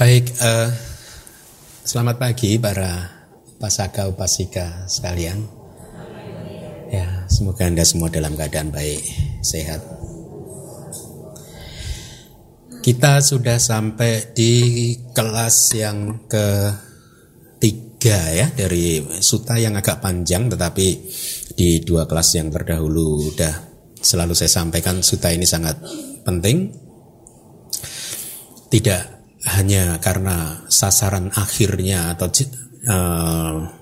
Baik, uh, selamat pagi para pasaka upasika sekalian. Ya, semoga anda semua dalam keadaan baik, sehat. Kita sudah sampai di kelas yang ketiga ya dari suta yang agak panjang, tetapi di dua kelas yang terdahulu sudah selalu saya sampaikan suta ini sangat penting. Tidak hanya karena sasaran akhirnya atau uh,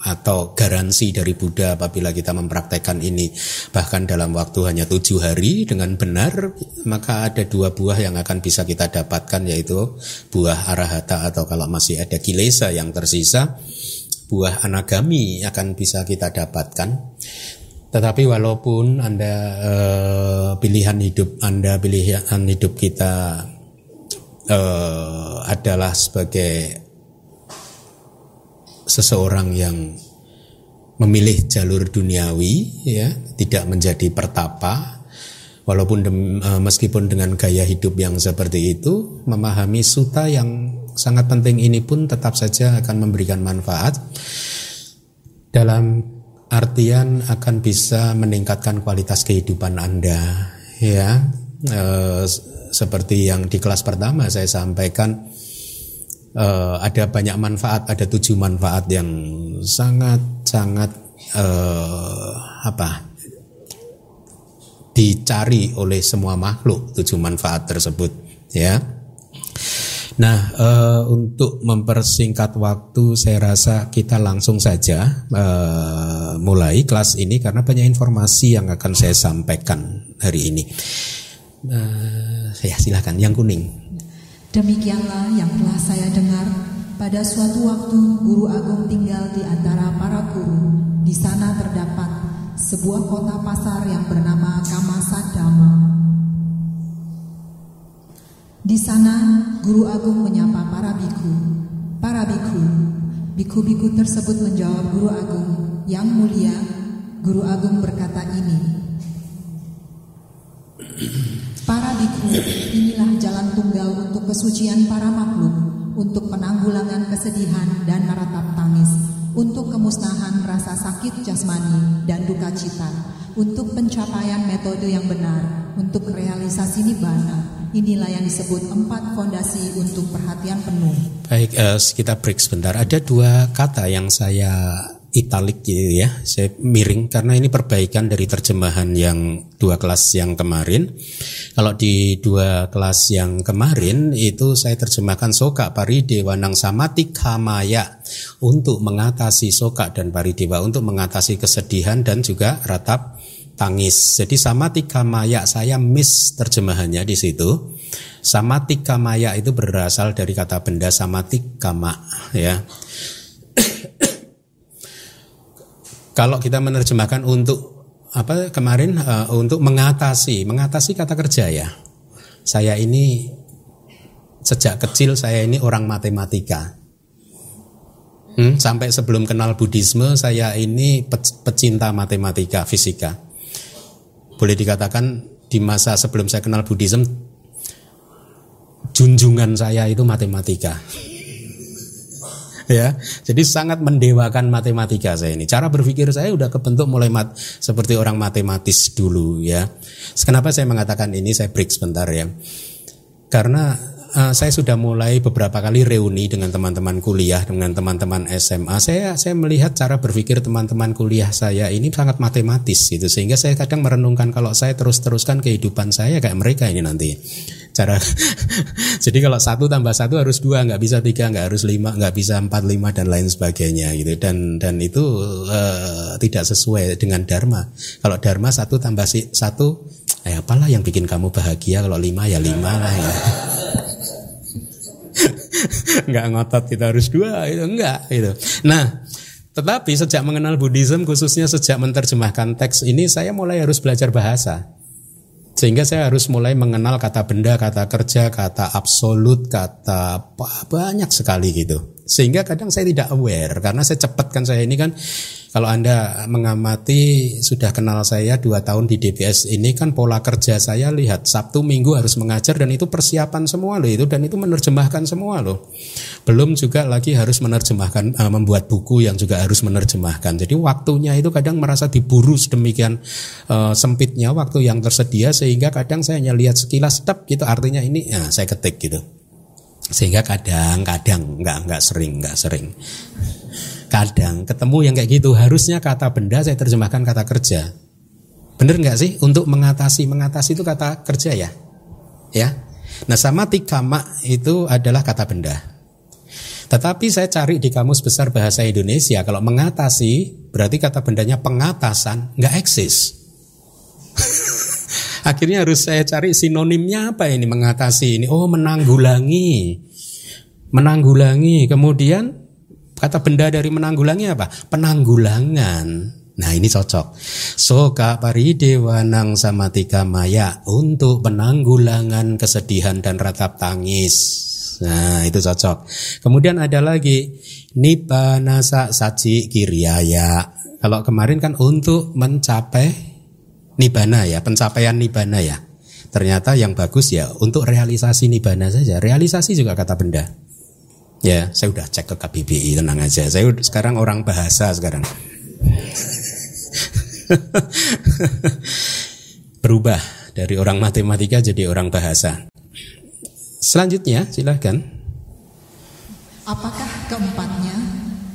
atau garansi dari Buddha apabila kita mempraktekkan ini. Bahkan dalam waktu hanya tujuh hari dengan benar maka ada dua buah yang akan bisa kita dapatkan yaitu buah arahata atau kalau masih ada kilesa yang tersisa buah anagami akan bisa kita dapatkan. Tetapi walaupun anda uh, pilihan hidup anda pilihan hidup kita uh, adalah sebagai seseorang yang memilih jalur duniawi ya tidak menjadi pertapa. Walaupun dem, uh, meskipun dengan gaya hidup yang seperti itu memahami suta yang sangat penting ini pun tetap saja akan memberikan manfaat. Dalam artian akan bisa meningkatkan kualitas kehidupan Anda ya uh, seperti yang di kelas pertama saya sampaikan uh, ada banyak manfaat, ada tujuh manfaat yang sangat sangat uh, apa dicari oleh semua makhluk tujuh manfaat tersebut ya. Nah, uh, untuk mempersingkat waktu, saya rasa kita langsung saja uh, mulai kelas ini karena banyak informasi yang akan saya sampaikan hari ini. Uh, ya silakan yang kuning. Demikianlah yang telah saya dengar pada suatu waktu guru agung tinggal di antara para guru. Di sana terdapat sebuah kota pasar yang bernama Kamasadama. Di sana guru agung menyapa para biku. Para biku, biku-biku tersebut menjawab guru agung, "Yang mulia, guru agung berkata ini, Para biku, inilah jalan tunggal untuk kesucian para makhluk, untuk penanggulangan kesedihan dan meratap tangis, untuk kemusnahan rasa sakit jasmani dan duka cita, untuk pencapaian metode yang benar, untuk realisasi nibbana. Inilah yang disebut empat fondasi untuk perhatian penuh. Baik, uh, kita break sebentar. Ada dua kata yang saya italik gitu ya. Saya miring karena ini perbaikan dari terjemahan yang dua kelas yang kemarin. Kalau di dua kelas yang kemarin itu saya terjemahkan soka paridewa nang samati kamaya untuk mengatasi soka dan paridewa untuk mengatasi kesedihan dan juga ratap tangis. Jadi samati kamaya saya miss terjemahannya di situ. Samati kamaya itu berasal dari kata benda samati kama ya. Kalau kita menerjemahkan untuk apa kemarin uh, untuk mengatasi, mengatasi kata kerja ya. Saya ini sejak kecil saya ini orang matematika. Hmm, sampai sebelum kenal Buddhisme saya ini pecinta matematika, fisika. Boleh dikatakan di masa sebelum saya kenal Buddhisme junjungan saya itu matematika ya. Jadi sangat mendewakan matematika saya ini. Cara berpikir saya udah kebentuk mulai mat, seperti orang matematis dulu ya. Kenapa saya mengatakan ini? Saya break sebentar ya. Karena uh, saya sudah mulai beberapa kali reuni dengan teman-teman kuliah, dengan teman-teman SMA. Saya saya melihat cara berpikir teman-teman kuliah saya ini sangat matematis gitu. Sehingga saya kadang merenungkan kalau saya terus-teruskan kehidupan saya kayak mereka ini nanti cara jadi kalau satu tambah satu harus dua nggak bisa tiga nggak harus lima nggak bisa empat lima dan lain sebagainya gitu. Dan dan itu uh, tidak sesuai dengan dharma. Kalau dharma satu tambah si, satu eh apalah yang bikin kamu bahagia? Kalau lima ya lima lah ya. nggak ngotot kita harus dua itu enggak itu nah tetapi sejak mengenal Buddhism khususnya sejak menerjemahkan teks ini saya mulai harus belajar bahasa sehingga saya harus mulai mengenal kata benda, kata kerja, kata absolut, kata banyak sekali gitu. Sehingga kadang saya tidak aware karena saya cepat kan saya ini kan kalau Anda mengamati sudah kenal saya dua tahun di DBS ini kan pola kerja saya lihat Sabtu Minggu harus mengajar dan itu persiapan semua loh itu dan itu menerjemahkan semua loh. Belum juga lagi harus menerjemahkan uh, membuat buku yang juga harus menerjemahkan. Jadi waktunya itu kadang merasa diburu sedemikian uh, sempitnya waktu yang tersedia sehingga kadang saya hanya lihat sekilas step gitu artinya ini ya saya ketik gitu. Sehingga kadang-kadang nggak nggak sering nggak sering. Kadang ketemu yang kayak gitu. Harusnya kata benda saya terjemahkan kata kerja. Bener nggak sih? Untuk mengatasi mengatasi itu kata kerja ya? Ya? Nah sama tikama itu adalah kata benda. Tetapi saya cari di kamus besar bahasa Indonesia kalau mengatasi berarti kata bendanya pengatasan nggak eksis akhirnya harus saya cari sinonimnya apa ini mengatasi ini oh menanggulangi menanggulangi kemudian Kata benda dari menanggulangi apa? Penanggulangan. Nah ini cocok. Soka paridewanang sama tiga maya untuk penanggulangan kesedihan dan ratap tangis. Nah itu cocok. Kemudian ada lagi nibanasa saji kiriaya. Kalau kemarin kan untuk mencapai nibana ya, pencapaian nibana ya. Ternyata yang bagus ya untuk realisasi nibana saja. Realisasi juga kata benda. Ya, saya udah cek ke KBBI, tenang aja. Saya sekarang orang bahasa sekarang. Berubah dari orang matematika jadi orang bahasa. Selanjutnya, silahkan. Apakah keempatnya?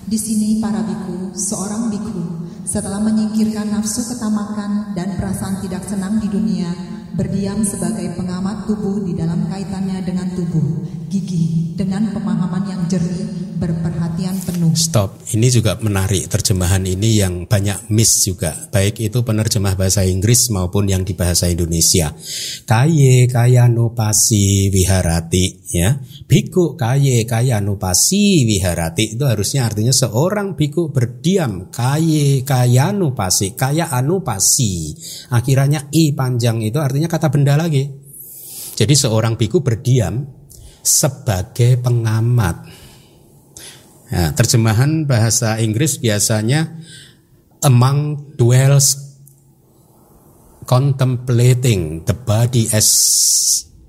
Di sini para biku, seorang biku, setelah menyingkirkan nafsu ketamakan dan perasaan tidak senang di dunia, berdiam sebagai pengamat tubuh di dalam kaitannya dengan tubuh, gigi dengan pemahaman yang jernih, berperhatian penuh. Stop, ini juga menarik terjemahan ini yang banyak miss juga, baik itu penerjemah bahasa Inggris maupun yang di bahasa Indonesia. Kaye kaya nupasi wiharati, ya, biku kaye kaya nupasi wiharati itu harusnya artinya seorang biku berdiam kaye kaya nupasi, kaya anupasi. Akhirnya i panjang itu artinya kata benda lagi. Jadi seorang biku berdiam sebagai pengamat. Ya, terjemahan bahasa Inggris biasanya among dwells contemplating the body as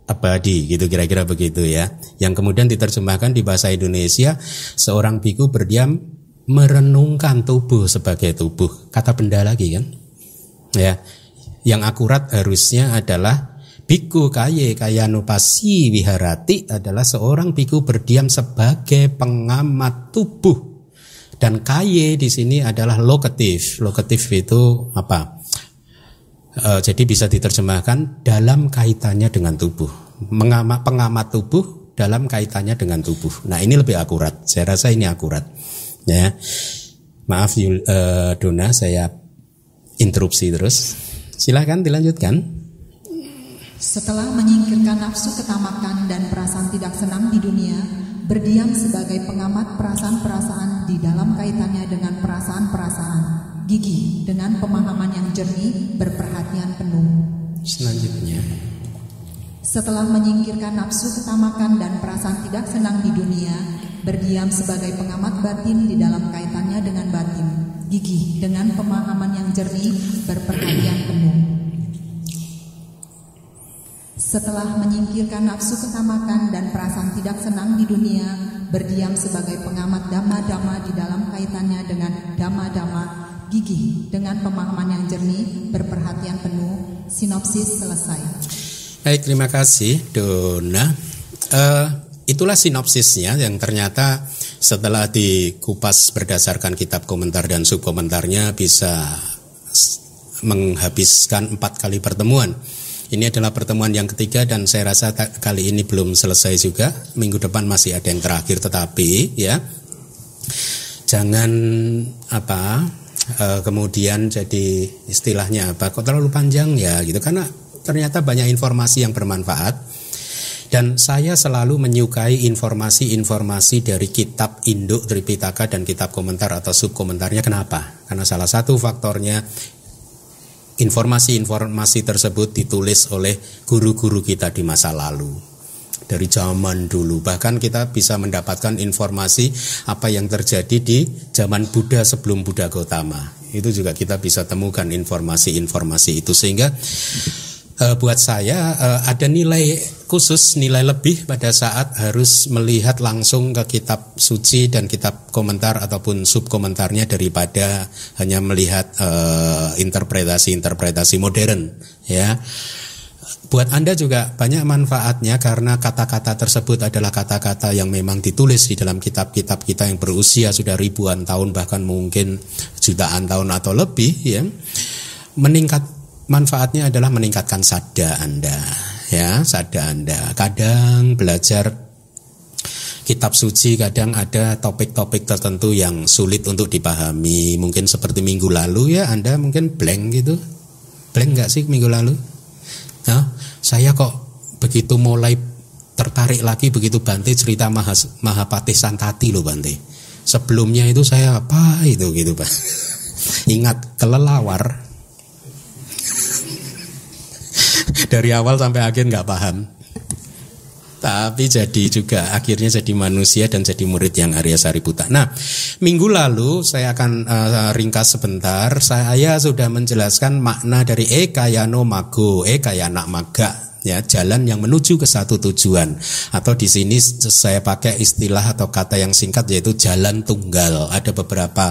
abadi gitu kira-kira begitu ya. Yang kemudian diterjemahkan di bahasa Indonesia seorang biku berdiam merenungkan tubuh sebagai tubuh. Kata benda lagi kan? Ya. Yang akurat harusnya adalah biku kaye kaya nupasi wiharati adalah seorang biku berdiam sebagai pengamat tubuh. Dan kaye di sini adalah lokatif. Lokatif itu apa? E, jadi bisa diterjemahkan dalam kaitannya dengan tubuh. Mengamat pengamat tubuh dalam kaitannya dengan tubuh. Nah ini lebih akurat. Saya rasa ini akurat. Ya, maaf Yul, uh, Dona, saya interupsi terus. Silahkan dilanjutkan. Setelah menyingkirkan nafsu ketamakan dan perasaan tidak senang di dunia, berdiam sebagai pengamat perasaan-perasaan di dalam kaitannya dengan perasaan-perasaan, gigi dengan pemahaman yang jernih, berperhatian penuh. Selanjutnya. Setelah menyingkirkan nafsu ketamakan dan perasaan tidak senang di dunia, berdiam sebagai pengamat batin di dalam kaitannya dengan batin, gigih dengan pemahaman yang jernih, berperhatian penuh. Setelah menyingkirkan nafsu ketamakan dan perasaan tidak senang di dunia, berdiam sebagai pengamat dama-dama di dalam kaitannya dengan dama-dama, gigih dengan pemahaman yang jernih, berperhatian penuh. Sinopsis selesai. Baik, terima kasih Dona. Uh, itulah sinopsisnya yang ternyata setelah dikupas berdasarkan kitab komentar dan subkomentarnya bisa menghabiskan empat kali pertemuan. Ini adalah pertemuan yang ketiga dan saya rasa kali ini belum selesai juga. Minggu depan masih ada yang terakhir tetapi ya jangan apa uh, kemudian jadi istilahnya apa kok terlalu panjang ya gitu karena ternyata banyak informasi yang bermanfaat dan saya selalu menyukai informasi-informasi dari kitab induk Tripitaka dan kitab komentar atau subkomentarnya. Kenapa? Karena salah satu faktornya informasi-informasi tersebut ditulis oleh guru-guru kita di masa lalu. dari zaman dulu. Bahkan kita bisa mendapatkan informasi apa yang terjadi di zaman Buddha sebelum Buddha Gautama. Itu juga kita bisa temukan informasi-informasi itu sehingga uh, buat saya uh, ada nilai khusus, nilai lebih pada saat harus melihat langsung ke kitab suci dan kitab komentar ataupun sub komentarnya daripada hanya melihat interpretasi interpretasi-interpretasi modern, ya. Buat Anda juga banyak manfaatnya karena kata-kata tersebut adalah kata-kata yang memang ditulis di dalam kitab-kitab kita yang berusia sudah ribuan tahun bahkan mungkin jutaan tahun atau lebih ya. Meningkat manfaatnya adalah meningkatkan sada Anda ya, sada Anda. Kadang belajar kitab suci kadang ada topik-topik tertentu yang sulit untuk dipahami. Mungkin seperti minggu lalu ya Anda mungkin blank gitu. Blank nggak sih minggu lalu? Nah, saya kok begitu mulai tertarik lagi begitu Bante cerita Mahas, Mahapati Santati loh Bante. Sebelumnya itu saya apa itu gitu Pak. Ingat kelelawar dari awal sampai akhir nggak paham. Tapi jadi juga akhirnya jadi manusia dan jadi murid yang Arya Sariputa. Nah, minggu lalu saya akan uh, ringkas sebentar. Saya sudah menjelaskan makna dari ekayano mago, ekayana maga ya jalan yang menuju ke satu tujuan. Atau di sini saya pakai istilah atau kata yang singkat yaitu jalan tunggal. Ada beberapa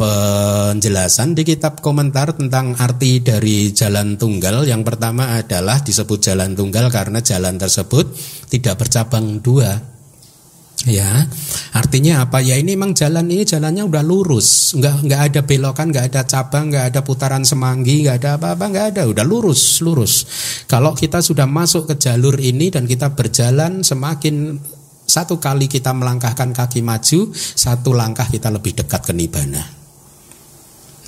penjelasan di kitab komentar tentang arti dari jalan tunggal. Yang pertama adalah disebut jalan tunggal karena jalan tersebut tidak bercabang dua Ya, artinya apa? Ya ini memang jalan ini jalannya udah lurus, nggak nggak ada belokan, nggak ada cabang, nggak ada putaran semanggi, nggak ada apa-apa, nggak ada, udah lurus, lurus. Kalau kita sudah masuk ke jalur ini dan kita berjalan semakin satu kali kita melangkahkan kaki maju, satu langkah kita lebih dekat ke nibana.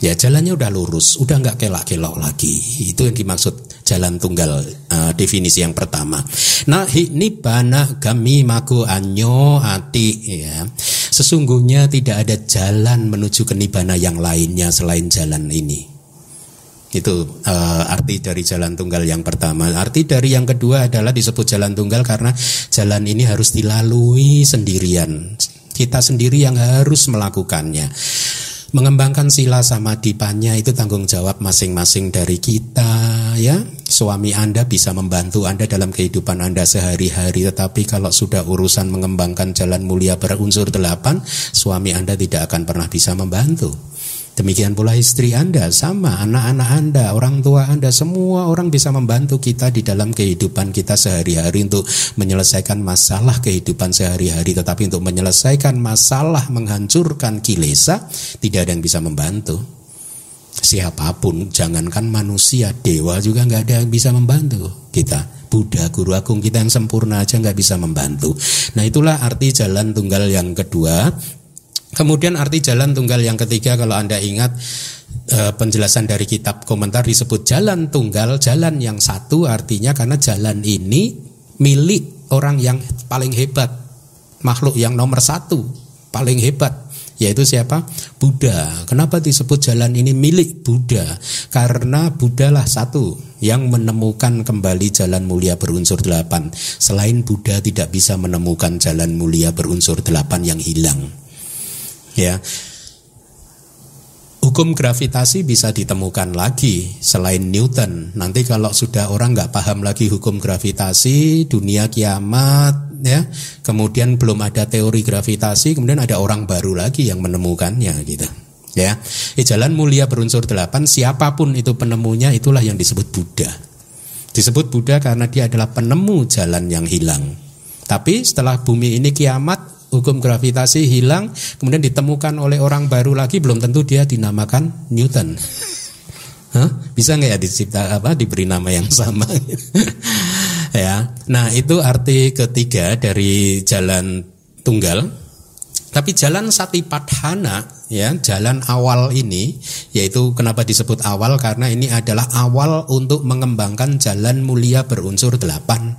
Ya jalannya udah lurus, udah nggak kelak-kelok lagi. Itu yang dimaksud jalan tunggal uh, definisi yang pertama. Nah, nibbana gami maku anyo ati ya. Sesungguhnya tidak ada jalan menuju ke nibbana yang lainnya selain jalan ini. Itu uh, arti dari jalan tunggal yang pertama. Arti dari yang kedua adalah disebut jalan tunggal karena jalan ini harus dilalui sendirian. Kita sendiri yang harus melakukannya. Mengembangkan sila sama dipanya itu tanggung jawab masing-masing dari kita ya. Suami Anda bisa membantu Anda dalam kehidupan Anda sehari-hari Tetapi kalau sudah urusan mengembangkan jalan mulia berunsur delapan Suami Anda tidak akan pernah bisa membantu Demikian pula istri Anda, sama anak-anak Anda, orang tua Anda, semua orang bisa membantu kita di dalam kehidupan kita sehari-hari untuk menyelesaikan masalah kehidupan sehari-hari. Tetapi untuk menyelesaikan masalah menghancurkan kilesa, tidak ada yang bisa membantu. Siapa pun, jangankan manusia, dewa juga nggak ada yang bisa membantu kita. Buddha, guru agung kita yang sempurna aja nggak bisa membantu. Nah itulah arti jalan tunggal yang kedua Kemudian arti jalan tunggal yang ketiga kalau Anda ingat eh, penjelasan dari kitab komentar disebut jalan tunggal, jalan yang satu artinya karena jalan ini milik orang yang paling hebat, makhluk yang nomor satu, paling hebat, yaitu siapa? Buddha. Kenapa disebut jalan ini milik Buddha? Karena Buddha lah satu yang menemukan kembali jalan mulia berunsur delapan. Selain Buddha tidak bisa menemukan jalan mulia berunsur delapan yang hilang ya Hukum gravitasi bisa ditemukan lagi selain Newton. Nanti kalau sudah orang nggak paham lagi hukum gravitasi, dunia kiamat, ya, kemudian belum ada teori gravitasi, kemudian ada orang baru lagi yang menemukannya, gitu. Ya, di jalan mulia berunsur delapan, siapa pun itu penemunya, itulah yang disebut Buddha. Disebut Buddha karena dia adalah penemu jalan yang hilang. Tapi setelah bumi ini kiamat, hukum gravitasi hilang, kemudian ditemukan oleh orang baru lagi, belum tentu dia dinamakan Newton. Hah? Bisa nggak ya dicipta apa diberi nama yang sama? ya. Nah, itu arti ketiga dari jalan tunggal. Tapi jalan Satipadhana ya, jalan awal ini yaitu kenapa disebut awal karena ini adalah awal untuk mengembangkan jalan mulia berunsur delapan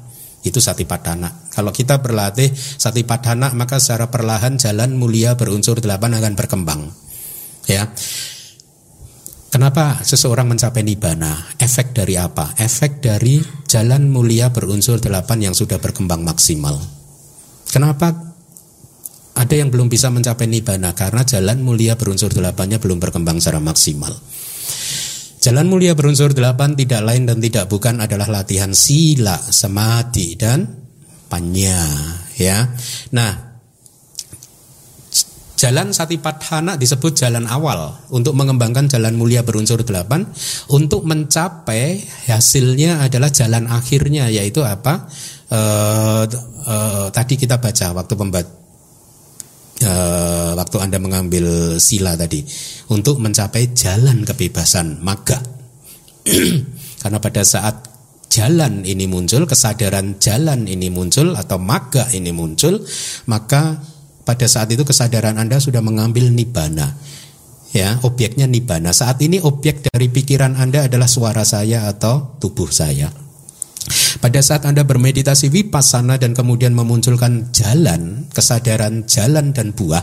itu satipadana. Kalau kita berlatih satipadana maka secara perlahan jalan mulia berunsur delapan akan berkembang. Ya. Kenapa seseorang mencapai nibbana? Efek dari apa? Efek dari jalan mulia berunsur delapan yang sudah berkembang maksimal. Kenapa ada yang belum bisa mencapai nibbana? Karena jalan mulia berunsur delapannya belum berkembang secara maksimal. Jalan mulia berunsur delapan tidak lain dan tidak bukan adalah latihan sila, samadhi dan panya. Ya, nah Jalan Satipatthana disebut jalan awal untuk mengembangkan jalan mulia berunsur delapan. Untuk mencapai hasilnya adalah jalan akhirnya yaitu apa? E, e, tadi kita baca waktu pembat e, waktu anda mengambil sila tadi untuk mencapai jalan kebebasan maga. Karena pada saat jalan ini muncul, kesadaran jalan ini muncul atau maga ini muncul, maka pada saat itu kesadaran Anda sudah mengambil nibana. Ya, objeknya nibana. Saat ini objek dari pikiran Anda adalah suara saya atau tubuh saya. Pada saat Anda bermeditasi vipassana dan kemudian memunculkan jalan, kesadaran jalan dan buah,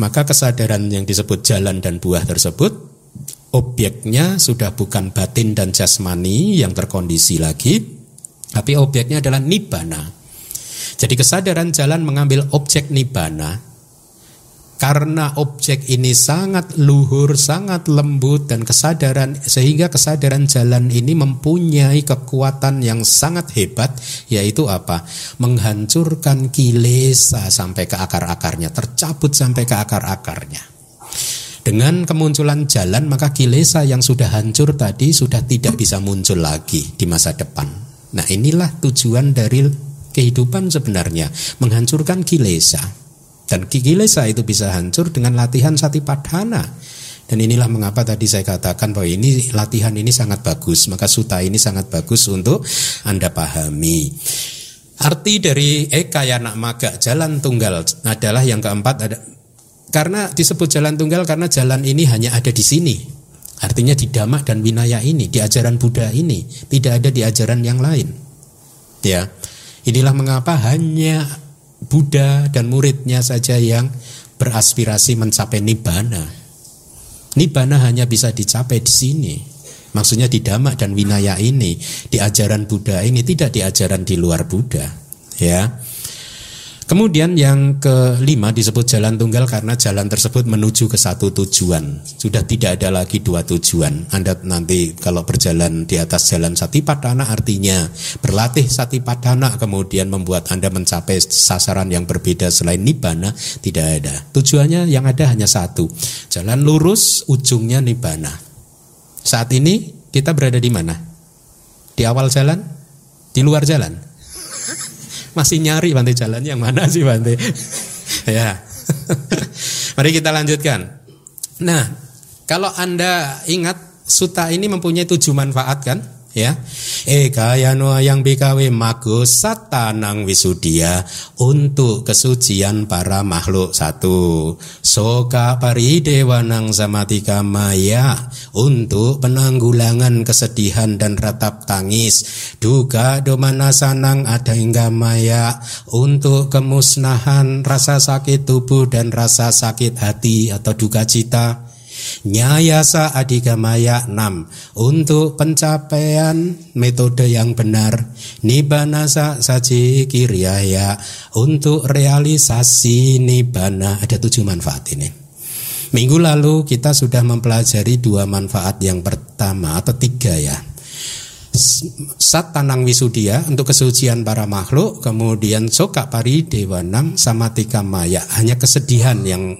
maka kesadaran yang disebut jalan dan buah tersebut objeknya sudah bukan batin dan jasmani yang terkondisi lagi, tapi objeknya adalah nibbana. Jadi kesadaran jalan mengambil objek nibana karena objek ini sangat luhur, sangat lembut dan kesadaran sehingga kesadaran jalan ini mempunyai kekuatan yang sangat hebat yaitu apa? Menghancurkan kilesa sampai ke akar-akarnya, tercabut sampai ke akar-akarnya. Dengan kemunculan jalan maka kilesa yang sudah hancur tadi sudah tidak bisa muncul lagi di masa depan. Nah, inilah tujuan dari kehidupan sebenarnya menghancurkan kilesa dan kilesa itu bisa hancur dengan latihan satipadhana dan inilah mengapa tadi saya katakan bahwa ini latihan ini sangat bagus. Maka suta ini sangat bagus untuk anda pahami. Arti dari eka yanak maga jalan tunggal adalah yang keempat ada karena disebut jalan tunggal karena jalan ini hanya ada di sini. Artinya di dhamma dan winaya ini di ajaran Buddha ini tidak ada di ajaran yang lain. Ya. Inilah mengapa hanya Buddha dan muridnya saja yang beraspirasi mencapai nibbana. Nibbana hanya bisa dicapai di sini. Maksudnya di Dhamma dan Winaya ini, di ajaran Buddha ini tidak di ajaran di luar Buddha, ya. Kemudian yang kelima disebut jalan tunggal karena jalan tersebut menuju ke satu tujuan. Sudah tidak ada lagi dua tujuan. Anda nanti kalau berjalan di atas jalan Satipatthana artinya berlatih Satipatthana kemudian membuat Anda mencapai sasaran yang berbeda selain Nibbana tidak ada. Tujuannya yang ada hanya satu. Jalan lurus ujungnya Nibbana. Saat ini kita berada di mana? Di awal jalan? Di luar jalan? Masih nyari Bante jalan yang mana sih Bante? ya. Mari kita lanjutkan. Nah, kalau Anda ingat suta ini mempunyai tujuh manfaat kan? Ya. Eka yano yang bikawe mago satanang wisudia untuk kesucian para makhluk satu. Soka paridewanang samatika maya untuk penanggulangan kesedihan dan ratap tangis. Duga domana sanang ada hingga maya untuk kemusnahan rasa sakit tubuh dan rasa sakit hati atau duka cita Nyayasa Adigamaya 6 Untuk pencapaian metode yang benar Nibanasa Saji Kiryaya. Untuk realisasi Nibana Ada tujuh manfaat ini. Minggu lalu kita sudah mempelajari dua manfaat. Yang pertama atau tiga ya. Sat tanang wisudia untuk kesucian para makhluk Kemudian soka pari dewanang sama tika maya. Hanya kesedihan yang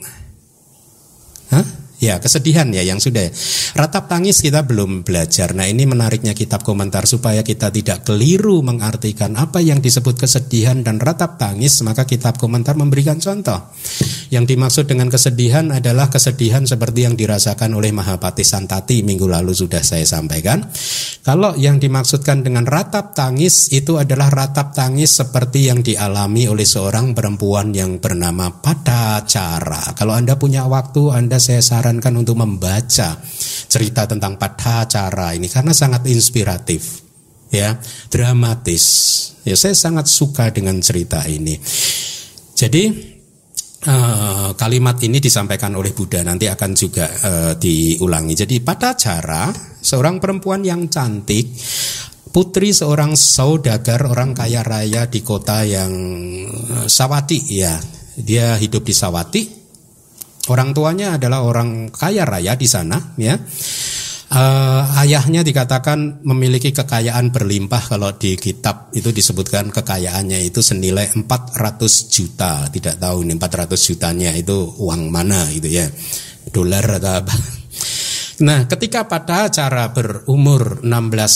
Hah? Ya, kesedihan ya yang sudah. Ratap tangis kita belum belajar. Nah, ini menariknya kitab komentar supaya kita tidak keliru mengartikan apa yang disebut kesedihan dan ratap tangis, maka kitab komentar memberikan contoh. Yang dimaksud dengan kesedihan adalah kesedihan seperti yang dirasakan oleh Mahapati Santati minggu lalu sudah saya sampaikan. Kalau yang dimaksudkan dengan ratap tangis itu adalah ratap tangis seperti yang dialami oleh seorang perempuan yang bernama Pada Cara. Kalau Anda punya waktu, Anda saya saran sarankan untuk membaca cerita tentang Padhacara ini karena sangat inspiratif ya dramatis ya saya sangat suka dengan cerita ini jadi uh, kalimat ini disampaikan oleh Buddha nanti akan juga uh, diulangi. Jadi pada cara seorang perempuan yang cantik putri seorang saudagar orang kaya raya di kota yang Sawati ya. Dia hidup di Sawati. Orang tuanya adalah orang kaya raya di sana ya. Uh, ayahnya dikatakan memiliki kekayaan berlimpah. Kalau di kitab itu disebutkan kekayaannya itu senilai 400 juta. Tidak tahu ini 400 jutanya itu uang mana gitu ya. Dolar atau apa Nah, ketika pada acara berumur 16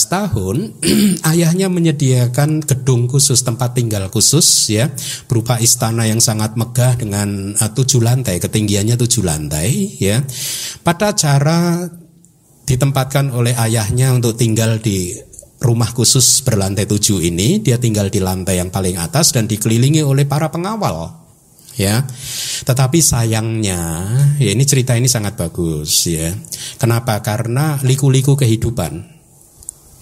tahun, ayahnya menyediakan gedung khusus tempat tinggal khusus ya, berupa istana yang sangat megah dengan uh, tujuh lantai, ketinggiannya tujuh lantai ya. Pada acara ditempatkan oleh ayahnya untuk tinggal di rumah khusus berlantai tujuh ini dia tinggal di lantai yang paling atas dan dikelilingi oleh para pengawal ya. Tetapi sayangnya ya ini cerita ini sangat bagus ya. Kenapa? Karena liku-liku kehidupan.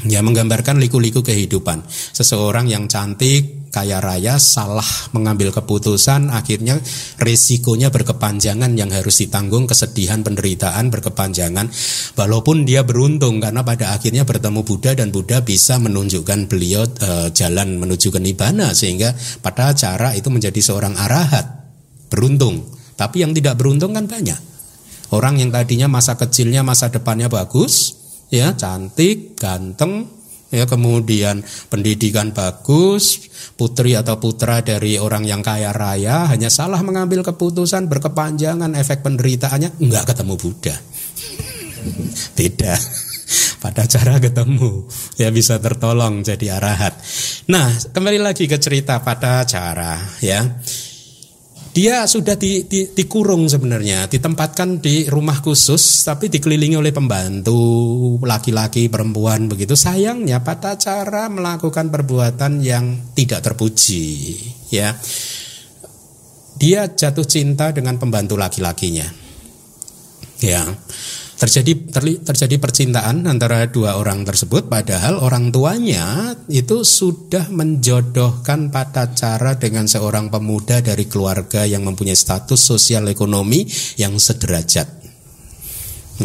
Ya menggambarkan liku-liku kehidupan. Seseorang yang cantik kaya raya salah mengambil keputusan akhirnya resikonya berkepanjangan yang harus ditanggung kesedihan penderitaan berkepanjangan. Walaupun dia beruntung karena pada akhirnya bertemu Buddha dan Buddha bisa menunjukkan beliau e, jalan menuju ke nibbana sehingga pada cara itu menjadi seorang arahat beruntung. Tapi yang tidak beruntung kan banyak. Orang yang tadinya masa kecilnya masa depannya bagus ya cantik ganteng ya kemudian pendidikan bagus putri atau putra dari orang yang kaya raya hanya salah mengambil keputusan berkepanjangan efek penderitaannya nggak ketemu Buddha. Tidak. Pada cara ketemu ya bisa tertolong jadi arahat. Nah kembali lagi ke cerita pada cara ya dia sudah di, di, dikurung sebenarnya, ditempatkan di rumah khusus, tapi dikelilingi oleh pembantu laki-laki, perempuan begitu. Sayangnya pada cara melakukan perbuatan yang tidak terpuji, ya, dia jatuh cinta dengan pembantu laki-lakinya, ya. Terjadi terjadi percintaan antara dua orang tersebut padahal orang tuanya itu sudah menjodohkan pada cara dengan seorang pemuda dari keluarga yang mempunyai status sosial ekonomi yang sederajat.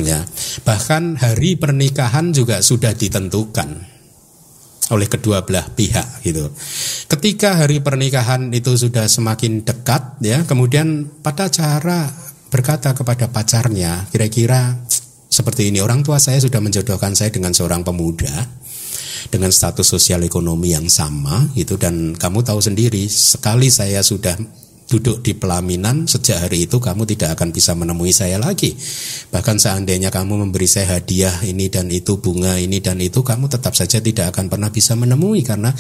Ya. Bahkan hari pernikahan juga sudah ditentukan oleh kedua belah pihak gitu. Ketika hari pernikahan itu sudah semakin dekat ya, kemudian pada cara berkata kepada pacarnya, kira-kira seperti ini. Orang tua saya sudah menjodohkan saya dengan seorang pemuda dengan status sosial ekonomi yang sama gitu. Dan kamu tahu sendiri sekali saya sudah duduk di pelaminan sejak hari itu kamu tidak akan bisa menemui saya lagi. Bahkan seandainya kamu memberi saya hadiah ini dan itu bunga ini dan itu kamu tetap saja tidak akan pernah bisa menemui karena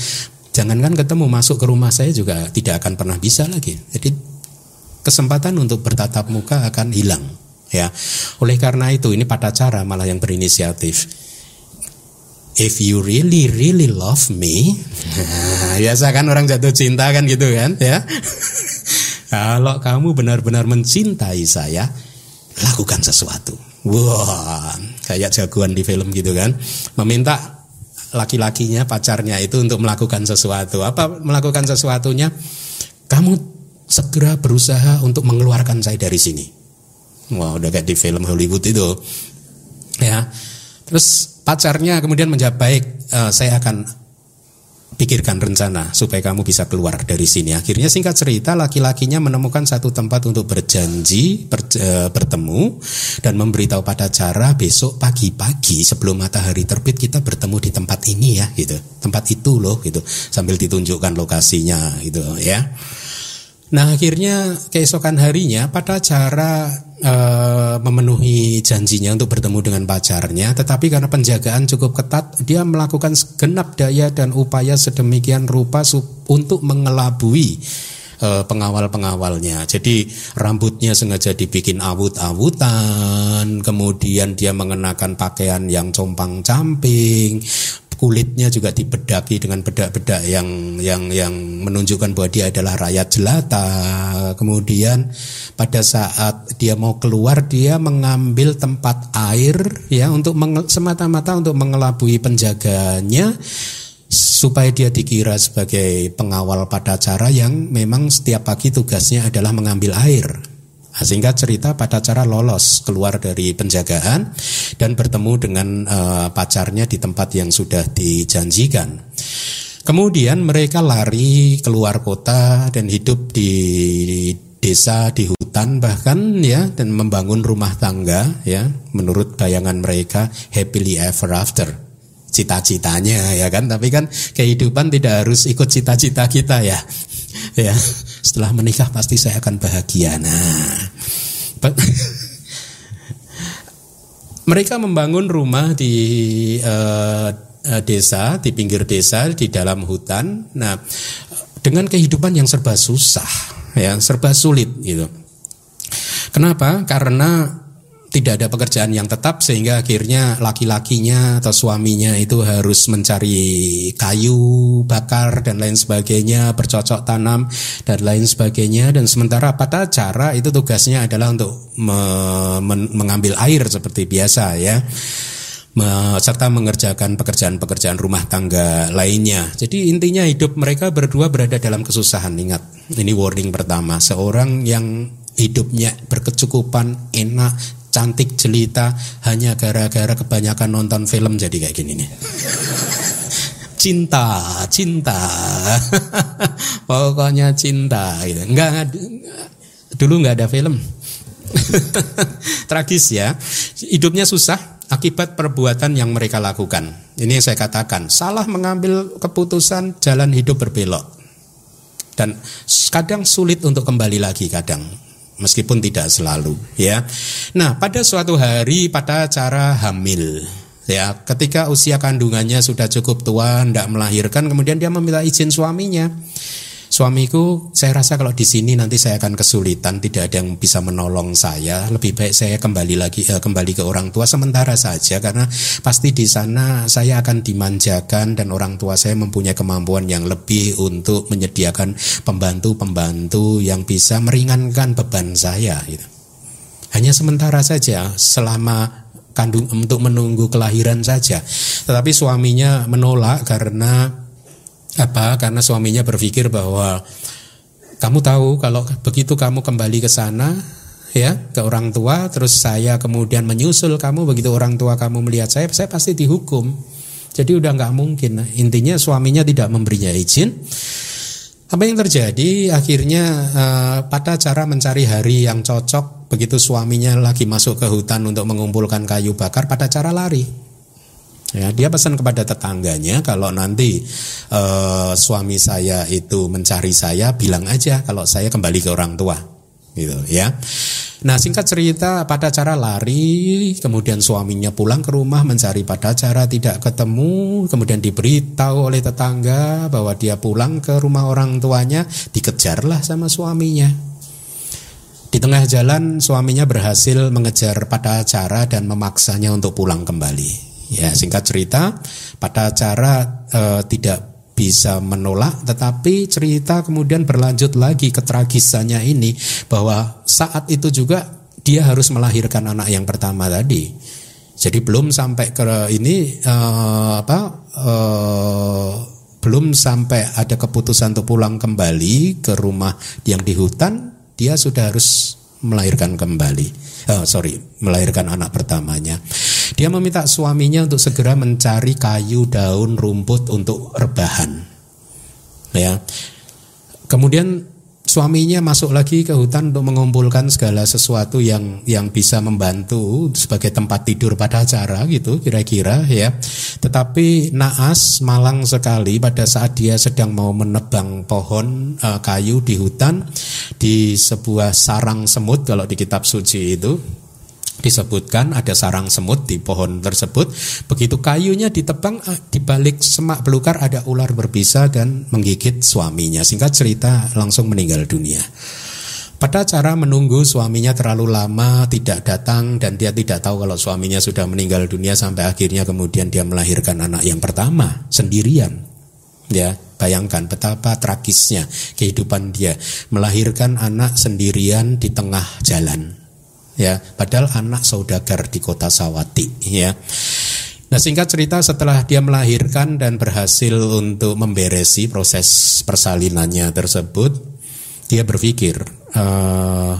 jangankan ketemu masuk ke rumah saya juga tidak akan pernah bisa lagi. Jadi kesempatan untuk bertatap muka akan hilang ya. Oleh karena itu ini pada cara malah yang berinisiatif. If you really really love me, nah, biasa kan orang jatuh cinta kan gitu kan ya. Kalau kamu benar-benar mencintai saya, lakukan sesuatu. Wah, wow, kayak jagoan di film gitu kan. Meminta laki-lakinya, pacarnya itu untuk melakukan sesuatu. Apa melakukan sesuatunya? Kamu segera berusaha untuk mengeluarkan saya dari sini. Wah udah kayak di film Hollywood itu ya terus pacarnya kemudian menjawab baik uh, saya akan pikirkan rencana supaya kamu bisa keluar dari sini. Akhirnya singkat cerita laki-lakinya menemukan satu tempat untuk berjanji ber, e, bertemu dan memberitahu pada cara besok pagi-pagi sebelum matahari terbit kita bertemu di tempat ini ya gitu. Tempat itu loh gitu sambil ditunjukkan lokasinya gitu ya. Nah akhirnya keesokan harinya pada cara e, memenuhi janjinya untuk bertemu dengan pacarnya, tetapi karena penjagaan cukup ketat, dia melakukan segenap daya dan upaya sedemikian rupa untuk mengelabui e, pengawal-pengawalnya. Jadi rambutnya sengaja dibikin awut-awutan, kemudian dia mengenakan pakaian yang compang-camping, kulitnya juga dibedaki dengan bedak-bedak yang yang yang menunjukkan bahwa dia adalah rakyat jelata. Kemudian pada saat dia mau keluar dia mengambil tempat air ya untuk semata-mata untuk mengelabui penjaganya supaya dia dikira sebagai pengawal pada cara yang memang setiap pagi tugasnya adalah mengambil air. Nah, sehingga cerita pada cara lolos keluar dari penjagaan dan bertemu dengan uh, pacarnya di tempat yang sudah dijanjikan. Kemudian mereka lari keluar kota dan hidup di desa di hutan bahkan ya dan membangun rumah tangga ya menurut bayangan mereka happily ever after. Cita-citanya ya kan? Tapi kan kehidupan tidak harus ikut cita-cita kita ya. Ya setelah menikah pasti saya akan bahagia nah mereka membangun rumah di uh, desa di pinggir desa di dalam hutan nah dengan kehidupan yang serba susah ya serba sulit gitu. Kenapa? Karena tidak ada pekerjaan yang tetap sehingga akhirnya laki-lakinya atau suaminya itu harus mencari kayu bakar dan lain sebagainya, bercocok tanam dan lain sebagainya dan sementara pada cara itu tugasnya adalah untuk me mengambil air seperti biasa ya serta mengerjakan pekerjaan-pekerjaan rumah tangga lainnya. Jadi intinya hidup mereka berdua berada dalam kesusahan. Ingat, ini warning pertama. Seorang yang hidupnya berkecukupan, enak, cantik, jelita hanya gara-gara kebanyakan nonton film jadi kayak gini nih. cinta, cinta. Pokoknya cinta gitu. Enggak dulu nggak ada film. Tragis ya. Hidupnya susah, akibat perbuatan yang mereka lakukan. Ini yang saya katakan, salah mengambil keputusan jalan hidup berbelok. Dan kadang sulit untuk kembali lagi kadang meskipun tidak selalu ya. Nah, pada suatu hari pada cara hamil ya, ketika usia kandungannya sudah cukup tua, tidak melahirkan, kemudian dia meminta izin suaminya suamiku saya rasa kalau di sini nanti saya akan kesulitan tidak ada yang bisa menolong saya lebih baik saya kembali lagi eh, kembali ke orang tua sementara saja karena pasti di sana saya akan dimanjakan dan orang tua saya mempunyai kemampuan yang lebih untuk menyediakan pembantu-pembantu yang bisa meringankan beban saya gitu. hanya sementara saja selama kandung untuk menunggu kelahiran saja tetapi suaminya menolak karena apa? Karena suaminya berpikir bahwa kamu tahu kalau begitu kamu kembali ke sana ya ke orang tua terus saya kemudian menyusul kamu begitu orang tua kamu melihat saya saya pasti dihukum. Jadi udah nggak mungkin. Intinya suaminya tidak memberinya izin. Apa yang terjadi? Akhirnya uh, pada cara mencari hari yang cocok begitu suaminya lagi masuk ke hutan untuk mengumpulkan kayu bakar pada cara lari Ya, dia pesan kepada tetangganya kalau nanti uh, suami saya itu mencari saya, bilang aja kalau saya kembali ke orang tua, gitu ya. Nah singkat cerita pada cara lari, kemudian suaminya pulang ke rumah mencari pada cara tidak ketemu, kemudian diberitahu oleh tetangga bahwa dia pulang ke rumah orang tuanya, dikejarlah sama suaminya. Di tengah jalan suaminya berhasil mengejar pada cara dan memaksanya untuk pulang kembali. Ya, singkat cerita, pada acara e, tidak bisa menolak, tetapi cerita kemudian berlanjut lagi ketragisannya ini bahwa saat itu juga dia harus melahirkan anak yang pertama tadi. Jadi belum sampai ke ini e, apa e, belum sampai ada keputusan untuk pulang kembali ke rumah yang di hutan, dia sudah harus melahirkan kembali. Oh, sorry, melahirkan anak pertamanya. Dia meminta suaminya untuk segera mencari kayu, daun, rumput untuk rebahan. Ya. Kemudian suaminya masuk lagi ke hutan untuk mengumpulkan segala sesuatu yang yang bisa membantu sebagai tempat tidur pada acara gitu kira-kira ya. Tetapi naas malang sekali pada saat dia sedang mau menebang pohon uh, kayu di hutan di sebuah sarang semut kalau di kitab suci itu disebutkan ada sarang semut di pohon tersebut. Begitu kayunya ditebang ah, di balik semak belukar ada ular berbisa dan menggigit suaminya. Singkat cerita langsung meninggal dunia. Pada cara menunggu suaminya terlalu lama tidak datang dan dia tidak tahu kalau suaminya sudah meninggal dunia sampai akhirnya kemudian dia melahirkan anak yang pertama sendirian. Ya, bayangkan betapa tragisnya kehidupan dia melahirkan anak sendirian di tengah jalan ya padahal anak saudagar di kota Sawati ya Nah singkat cerita setelah dia melahirkan dan berhasil untuk memberesi proses persalinannya tersebut, dia berpikir, uh,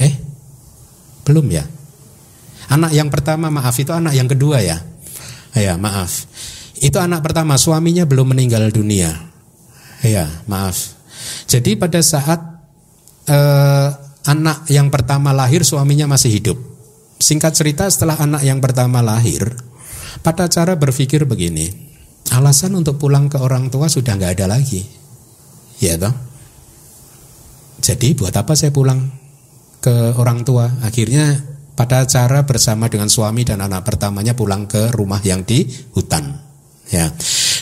eh belum ya? Anak yang pertama maaf itu anak yang kedua ya? Ya maaf. Itu anak pertama suaminya belum meninggal dunia. Ya maaf. Jadi pada saat uh, anak yang pertama lahir suaminya masih hidup. Singkat cerita setelah anak yang pertama lahir, pada cara berpikir begini, alasan untuk pulang ke orang tua sudah nggak ada lagi, ya toh. Jadi buat apa saya pulang ke orang tua? Akhirnya pada cara bersama dengan suami dan anak pertamanya pulang ke rumah yang di hutan. Ya.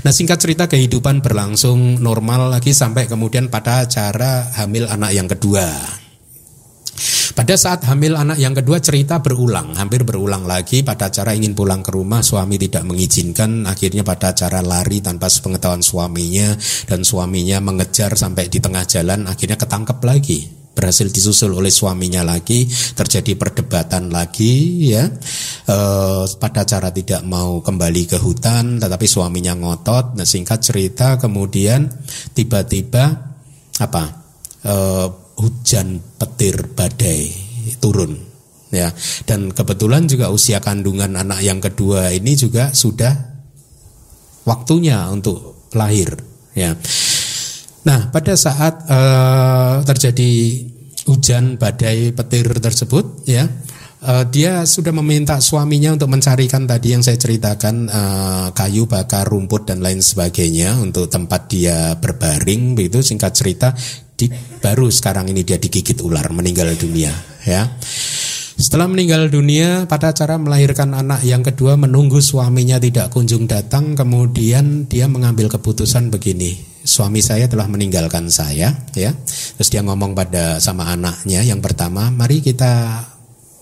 Nah singkat cerita kehidupan berlangsung normal lagi sampai kemudian pada cara hamil anak yang kedua. Pada saat hamil anak yang kedua cerita berulang, hampir berulang lagi pada cara ingin pulang ke rumah suami tidak mengizinkan, akhirnya pada cara lari tanpa sepengetahuan suaminya dan suaminya mengejar sampai di tengah jalan akhirnya ketangkep lagi. Berhasil disusul oleh suaminya lagi terjadi perdebatan lagi ya. E, pada cara tidak mau kembali ke hutan tetapi suaminya ngotot. Nah singkat cerita kemudian tiba-tiba apa? E, hujan petir badai turun ya. Dan kebetulan juga usia kandungan anak yang kedua ini juga sudah waktunya untuk lahir ya. Nah pada saat uh, terjadi hujan badai petir tersebut ya uh, dia sudah meminta suaminya untuk mencarikan tadi yang saya ceritakan uh, kayu bakar rumput dan lain sebagainya untuk tempat dia berbaring begitu. Singkat cerita di, baru sekarang ini dia digigit ular meninggal dunia ya. Setelah meninggal dunia pada cara melahirkan anak yang kedua menunggu suaminya tidak kunjung datang kemudian dia mengambil keputusan begini suami saya telah meninggalkan saya ya. Terus dia ngomong pada sama anaknya yang pertama mari kita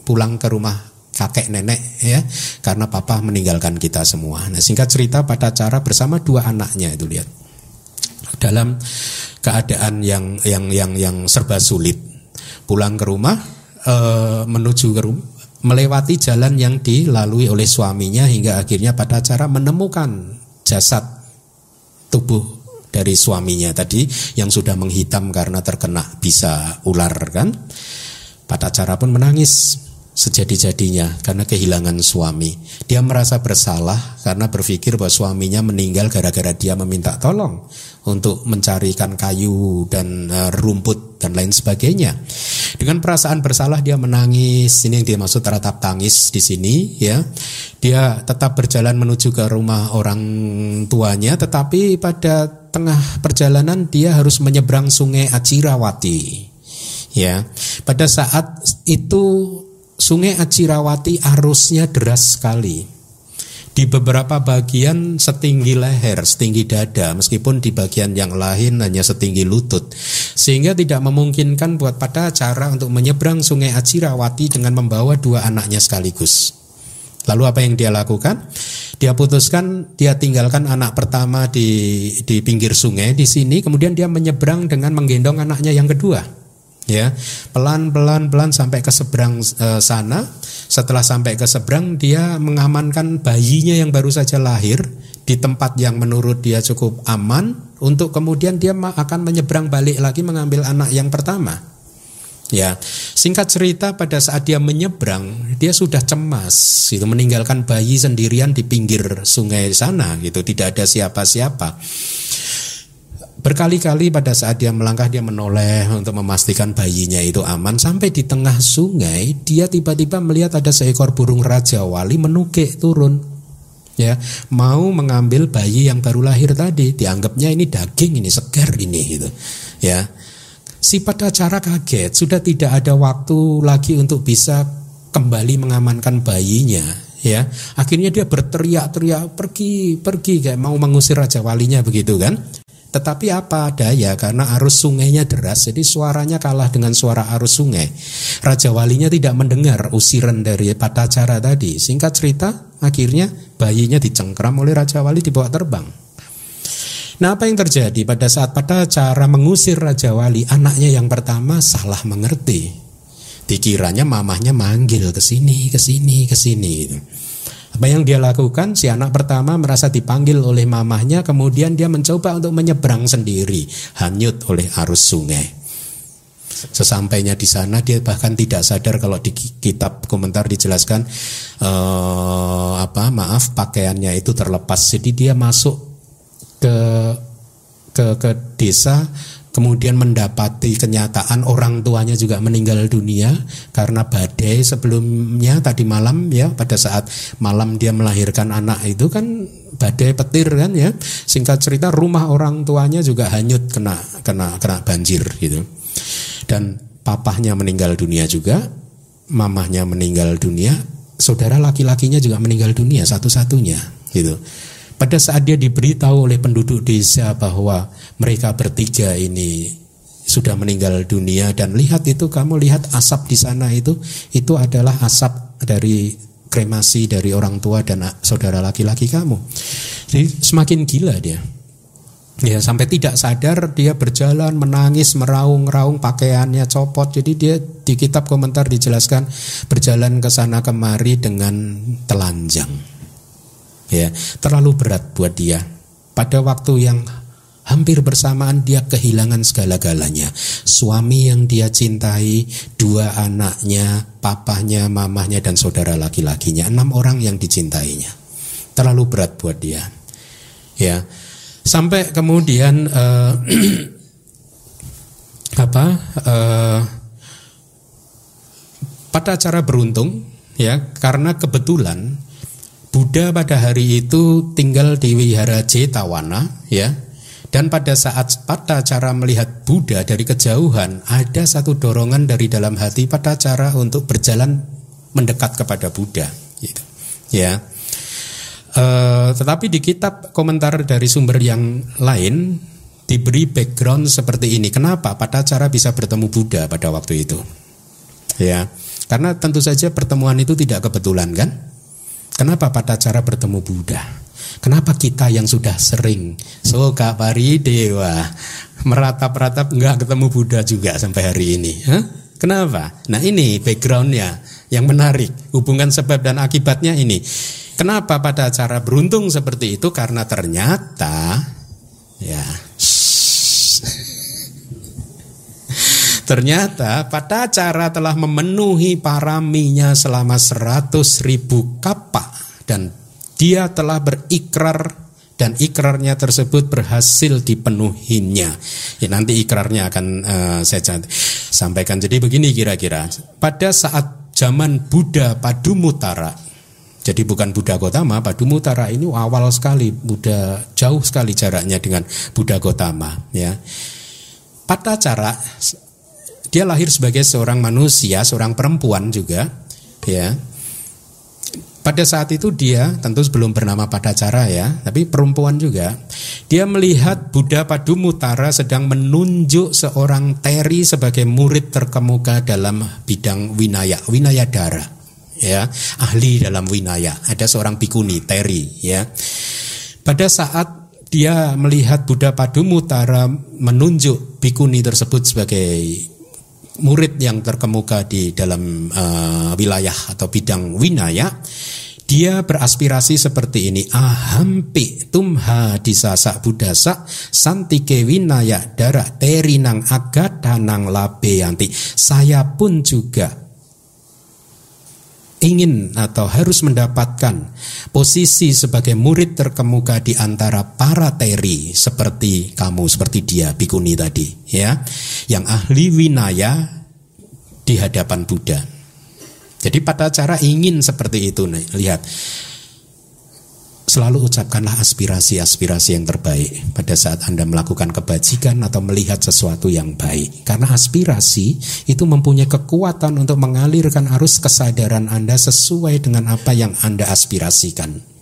pulang ke rumah kakek nenek ya karena papa meninggalkan kita semua. Nah singkat cerita pada cara bersama dua anaknya itu lihat dalam keadaan yang yang yang yang serba sulit. Pulang ke rumah e, menuju ke rumah melewati jalan yang dilalui oleh suaminya hingga akhirnya pada cara menemukan jasad tubuh dari suaminya tadi yang sudah menghitam karena terkena bisa ular kan. Pada cara pun menangis sejadi-jadinya karena kehilangan suami. Dia merasa bersalah karena berpikir bahwa suaminya meninggal gara-gara dia meminta tolong untuk mencarikan kayu dan uh, rumput dan lain sebagainya. Dengan perasaan bersalah dia menangis. Ini yang dimaksud ratap tangis di sini ya. Dia tetap berjalan menuju ke rumah orang tuanya tetapi pada tengah perjalanan dia harus menyeberang sungai Acirawati. Ya. Pada saat itu Sungai Acirawati arusnya deras sekali. Di beberapa bagian setinggi leher, setinggi dada, meskipun di bagian yang lain hanya setinggi lutut. Sehingga tidak memungkinkan buat pada cara untuk menyeberang sungai Acirawati dengan membawa dua anaknya sekaligus. Lalu apa yang dia lakukan? Dia putuskan dia tinggalkan anak pertama di di pinggir sungai di sini, kemudian dia menyeberang dengan menggendong anaknya yang kedua ya pelan pelan pelan sampai ke seberang e, sana setelah sampai ke seberang dia mengamankan bayinya yang baru saja lahir di tempat yang menurut dia cukup aman. Untuk kemudian dia akan menyeberang balik lagi mengambil anak yang pertama. Ya singkat cerita pada saat dia menyeberang dia sudah cemas itu meninggalkan bayi sendirian di pinggir sungai sana gitu tidak ada siapa-siapa Berkali-kali pada saat dia melangkah dia menoleh untuk memastikan bayinya itu aman. Sampai di tengah sungai dia tiba-tiba melihat ada seekor burung raja wali menukik turun. Ya mau mengambil bayi yang baru lahir tadi. Dianggapnya ini daging ini segar ini gitu. Ya. Si pada cara kaget. Sudah tidak ada waktu lagi untuk bisa kembali mengamankan bayinya. Ya. Akhirnya dia berteriak-teriak pergi pergi kayak mau mengusir raja walinya begitu kan tetapi apa daya karena arus sungainya deras jadi suaranya kalah dengan suara arus sungai. Raja walinya tidak mendengar usiran dari patacara tadi. Singkat cerita akhirnya bayinya dicengkram oleh Raja Wali dibawa terbang. Nah apa yang terjadi pada saat pada cara mengusir Raja Wali anaknya yang pertama salah mengerti. Dikiranya mamahnya manggil ke sini, ke sini, ke sini. Apa yang dia lakukan? Si anak pertama merasa dipanggil oleh mamahnya, kemudian dia mencoba untuk menyeberang sendiri, hanyut oleh arus sungai. Sesampainya di sana dia bahkan tidak sadar kalau di kitab komentar dijelaskan eh, apa maaf pakaiannya itu terlepas. Jadi dia masuk ke ke ke desa kemudian mendapati kenyataan orang tuanya juga meninggal dunia karena badai sebelumnya tadi malam ya pada saat malam dia melahirkan anak itu kan badai petir kan ya. Singkat cerita rumah orang tuanya juga hanyut kena kena kena banjir gitu. Dan papahnya meninggal dunia juga mamahnya meninggal dunia saudara laki-lakinya juga meninggal dunia satu-satunya gitu. Pada saat dia diberitahu oleh penduduk desa bahwa mereka bertiga ini sudah meninggal dunia dan lihat itu kamu lihat asap di sana itu itu adalah asap dari kremasi dari orang tua dan saudara laki-laki kamu. Jadi semakin gila dia. Ya sampai tidak sadar dia berjalan menangis meraung-raung pakaiannya copot. Jadi dia di kitab komentar dijelaskan berjalan ke sana kemari dengan telanjang ya terlalu berat buat dia pada waktu yang hampir bersamaan dia kehilangan segala-galanya. Suami yang dia cintai dua anaknya papahnya mamahnya dan saudara laki-lakinya. Enam orang yang dicintainya. Terlalu berat buat dia. Ya. Sampai kemudian uh, apa uh, pada cara beruntung ya karena kebetulan Buddha pada hari itu tinggal di wihara Jetawana ya. Dan pada saat pada cara melihat Buddha dari kejauhan ada satu dorongan dari dalam hati pada cara untuk berjalan mendekat kepada Buddha gitu. Ya. E, tetapi di kitab komentar dari sumber yang lain diberi background seperti ini. Kenapa pada cara bisa bertemu Buddha pada waktu itu? Ya. Karena tentu saja pertemuan itu tidak kebetulan kan? Kenapa pada cara bertemu Buddha? Kenapa kita yang sudah sering soka pari dewa meratap-ratap nggak ketemu Buddha juga sampai hari ini? Hah? Kenapa? Nah ini backgroundnya yang menarik hubungan sebab dan akibatnya ini. Kenapa pada cara beruntung seperti itu? Karena ternyata ya Ternyata pada cara telah memenuhi paraminya selama seratus ribu kapak dan dia telah berikrar dan ikrarnya tersebut berhasil dipenuhinya. Ya, nanti ikrarnya akan uh, saya sampaikan. Jadi begini kira-kira. Pada saat zaman Buddha Padumutara, jadi bukan Buddha Gotama, Padumutara ini awal sekali, Buddha jauh sekali jaraknya dengan Buddha Gotama. Ya. Pada cara dia lahir sebagai seorang manusia, seorang perempuan juga, ya. Pada saat itu dia tentu belum bernama pada cara ya, tapi perempuan juga. Dia melihat Buddha Padumutara sedang menunjuk seorang teri sebagai murid terkemuka dalam bidang winaya, winaya dara. Ya, ahli dalam winaya. Ada seorang bikuni, teri ya. Pada saat dia melihat Buddha Padumutara menunjuk bikuni tersebut sebagai murid yang terkemuka di dalam uh, wilayah atau bidang winaya dia beraspirasi seperti ini. Ahampi tumha disasak budasa santike winaya dara terinang agadanang labeyanti saya pun juga ingin atau harus mendapatkan posisi sebagai murid terkemuka di antara para teri seperti kamu seperti dia bikuni tadi ya. Yang ahli winaya di hadapan Buddha. Jadi pada cara ingin seperti itu nih lihat selalu ucapkanlah aspirasi-aspirasi yang terbaik pada saat Anda melakukan kebajikan atau melihat sesuatu yang baik. Karena aspirasi itu mempunyai kekuatan untuk mengalirkan arus kesadaran Anda sesuai dengan apa yang Anda aspirasikan.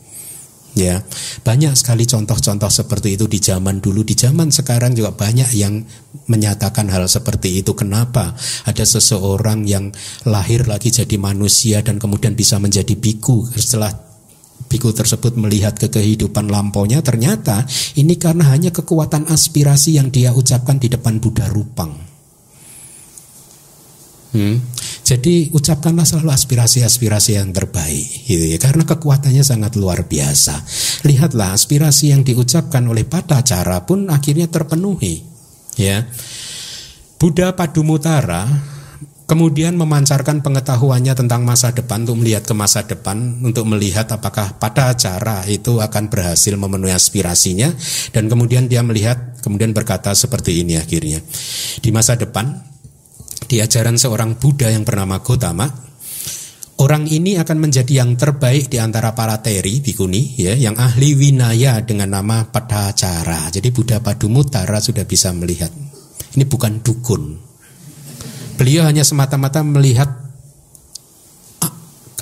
Ya, banyak sekali contoh-contoh seperti itu di zaman dulu, di zaman sekarang juga banyak yang menyatakan hal seperti itu. Kenapa? Ada seseorang yang lahir lagi jadi manusia dan kemudian bisa menjadi biku setelah biku tersebut melihat ke kehidupan lampaunya ternyata ini karena hanya kekuatan aspirasi yang dia ucapkan di depan Buddha Rupang. Hmm. Jadi ucapkanlah selalu aspirasi-aspirasi yang terbaik gitu ya. Karena kekuatannya sangat luar biasa. Lihatlah aspirasi yang diucapkan oleh pada cara pun akhirnya terpenuhi. Ya. Buddha Padumutara kemudian memancarkan pengetahuannya tentang masa depan untuk melihat ke masa depan untuk melihat apakah pada cara itu akan berhasil memenuhi aspirasinya dan kemudian dia melihat kemudian berkata seperti ini akhirnya di masa depan di ajaran seorang Buddha yang bernama Gotama, orang ini akan menjadi yang terbaik di antara para teri bikuni ya, yang ahli winaya dengan nama Padacara. Jadi Buddha Padumutara sudah bisa melihat. Ini bukan dukun. Beliau hanya semata-mata melihat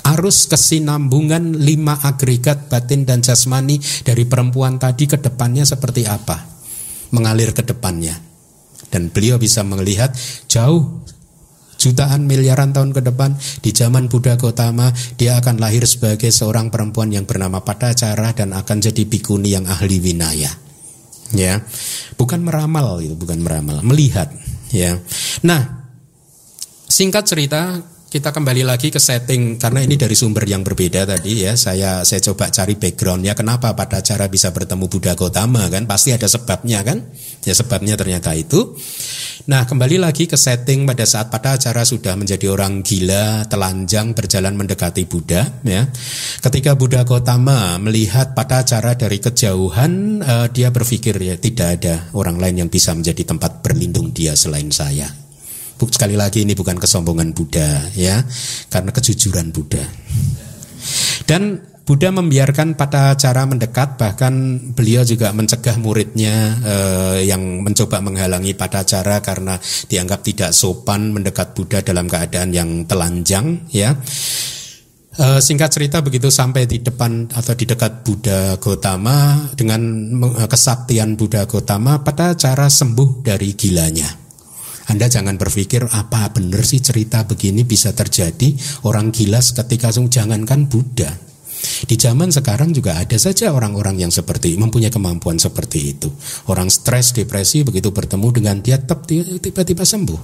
arus kesinambungan lima agregat batin dan jasmani dari perempuan tadi ke depannya seperti apa mengalir ke depannya dan beliau bisa melihat jauh jutaan miliaran tahun ke depan di zaman Buddha Gautama dia akan lahir sebagai seorang perempuan yang bernama Padacara dan akan jadi bikuni yang ahli winaya. Ya. Bukan meramal itu, bukan meramal, melihat, ya. Nah, singkat cerita kita kembali lagi ke setting karena ini dari sumber yang berbeda tadi ya. Saya saya coba cari backgroundnya kenapa pada cara bisa bertemu Buddha Gautama kan pasti ada sebabnya kan? Ya sebabnya ternyata itu. Nah kembali lagi ke setting pada saat pada acara sudah menjadi orang gila, telanjang berjalan mendekati Buddha ya. Ketika Buddha Gautama melihat pada acara dari kejauhan uh, dia berpikir ya tidak ada orang lain yang bisa menjadi tempat berlindung dia selain saya sekali lagi ini bukan kesombongan Buddha ya, karena kejujuran Buddha. Dan Buddha membiarkan pada cara mendekat bahkan beliau juga mencegah muridnya eh, yang mencoba menghalangi pada cara karena dianggap tidak sopan mendekat Buddha dalam keadaan yang telanjang ya. Uh, singkat cerita begitu sampai di depan atau di dekat Buddha Gotama dengan kesaktian Buddha Gotama pada cara sembuh dari gilanya. Anda jangan berpikir apa benar sih cerita begini bisa terjadi orang gila ketika jangankan Buddha. Di zaman sekarang juga ada saja orang-orang yang seperti mempunyai kemampuan seperti itu. Orang stres, depresi begitu bertemu dengan dia tiba-tiba sembuh.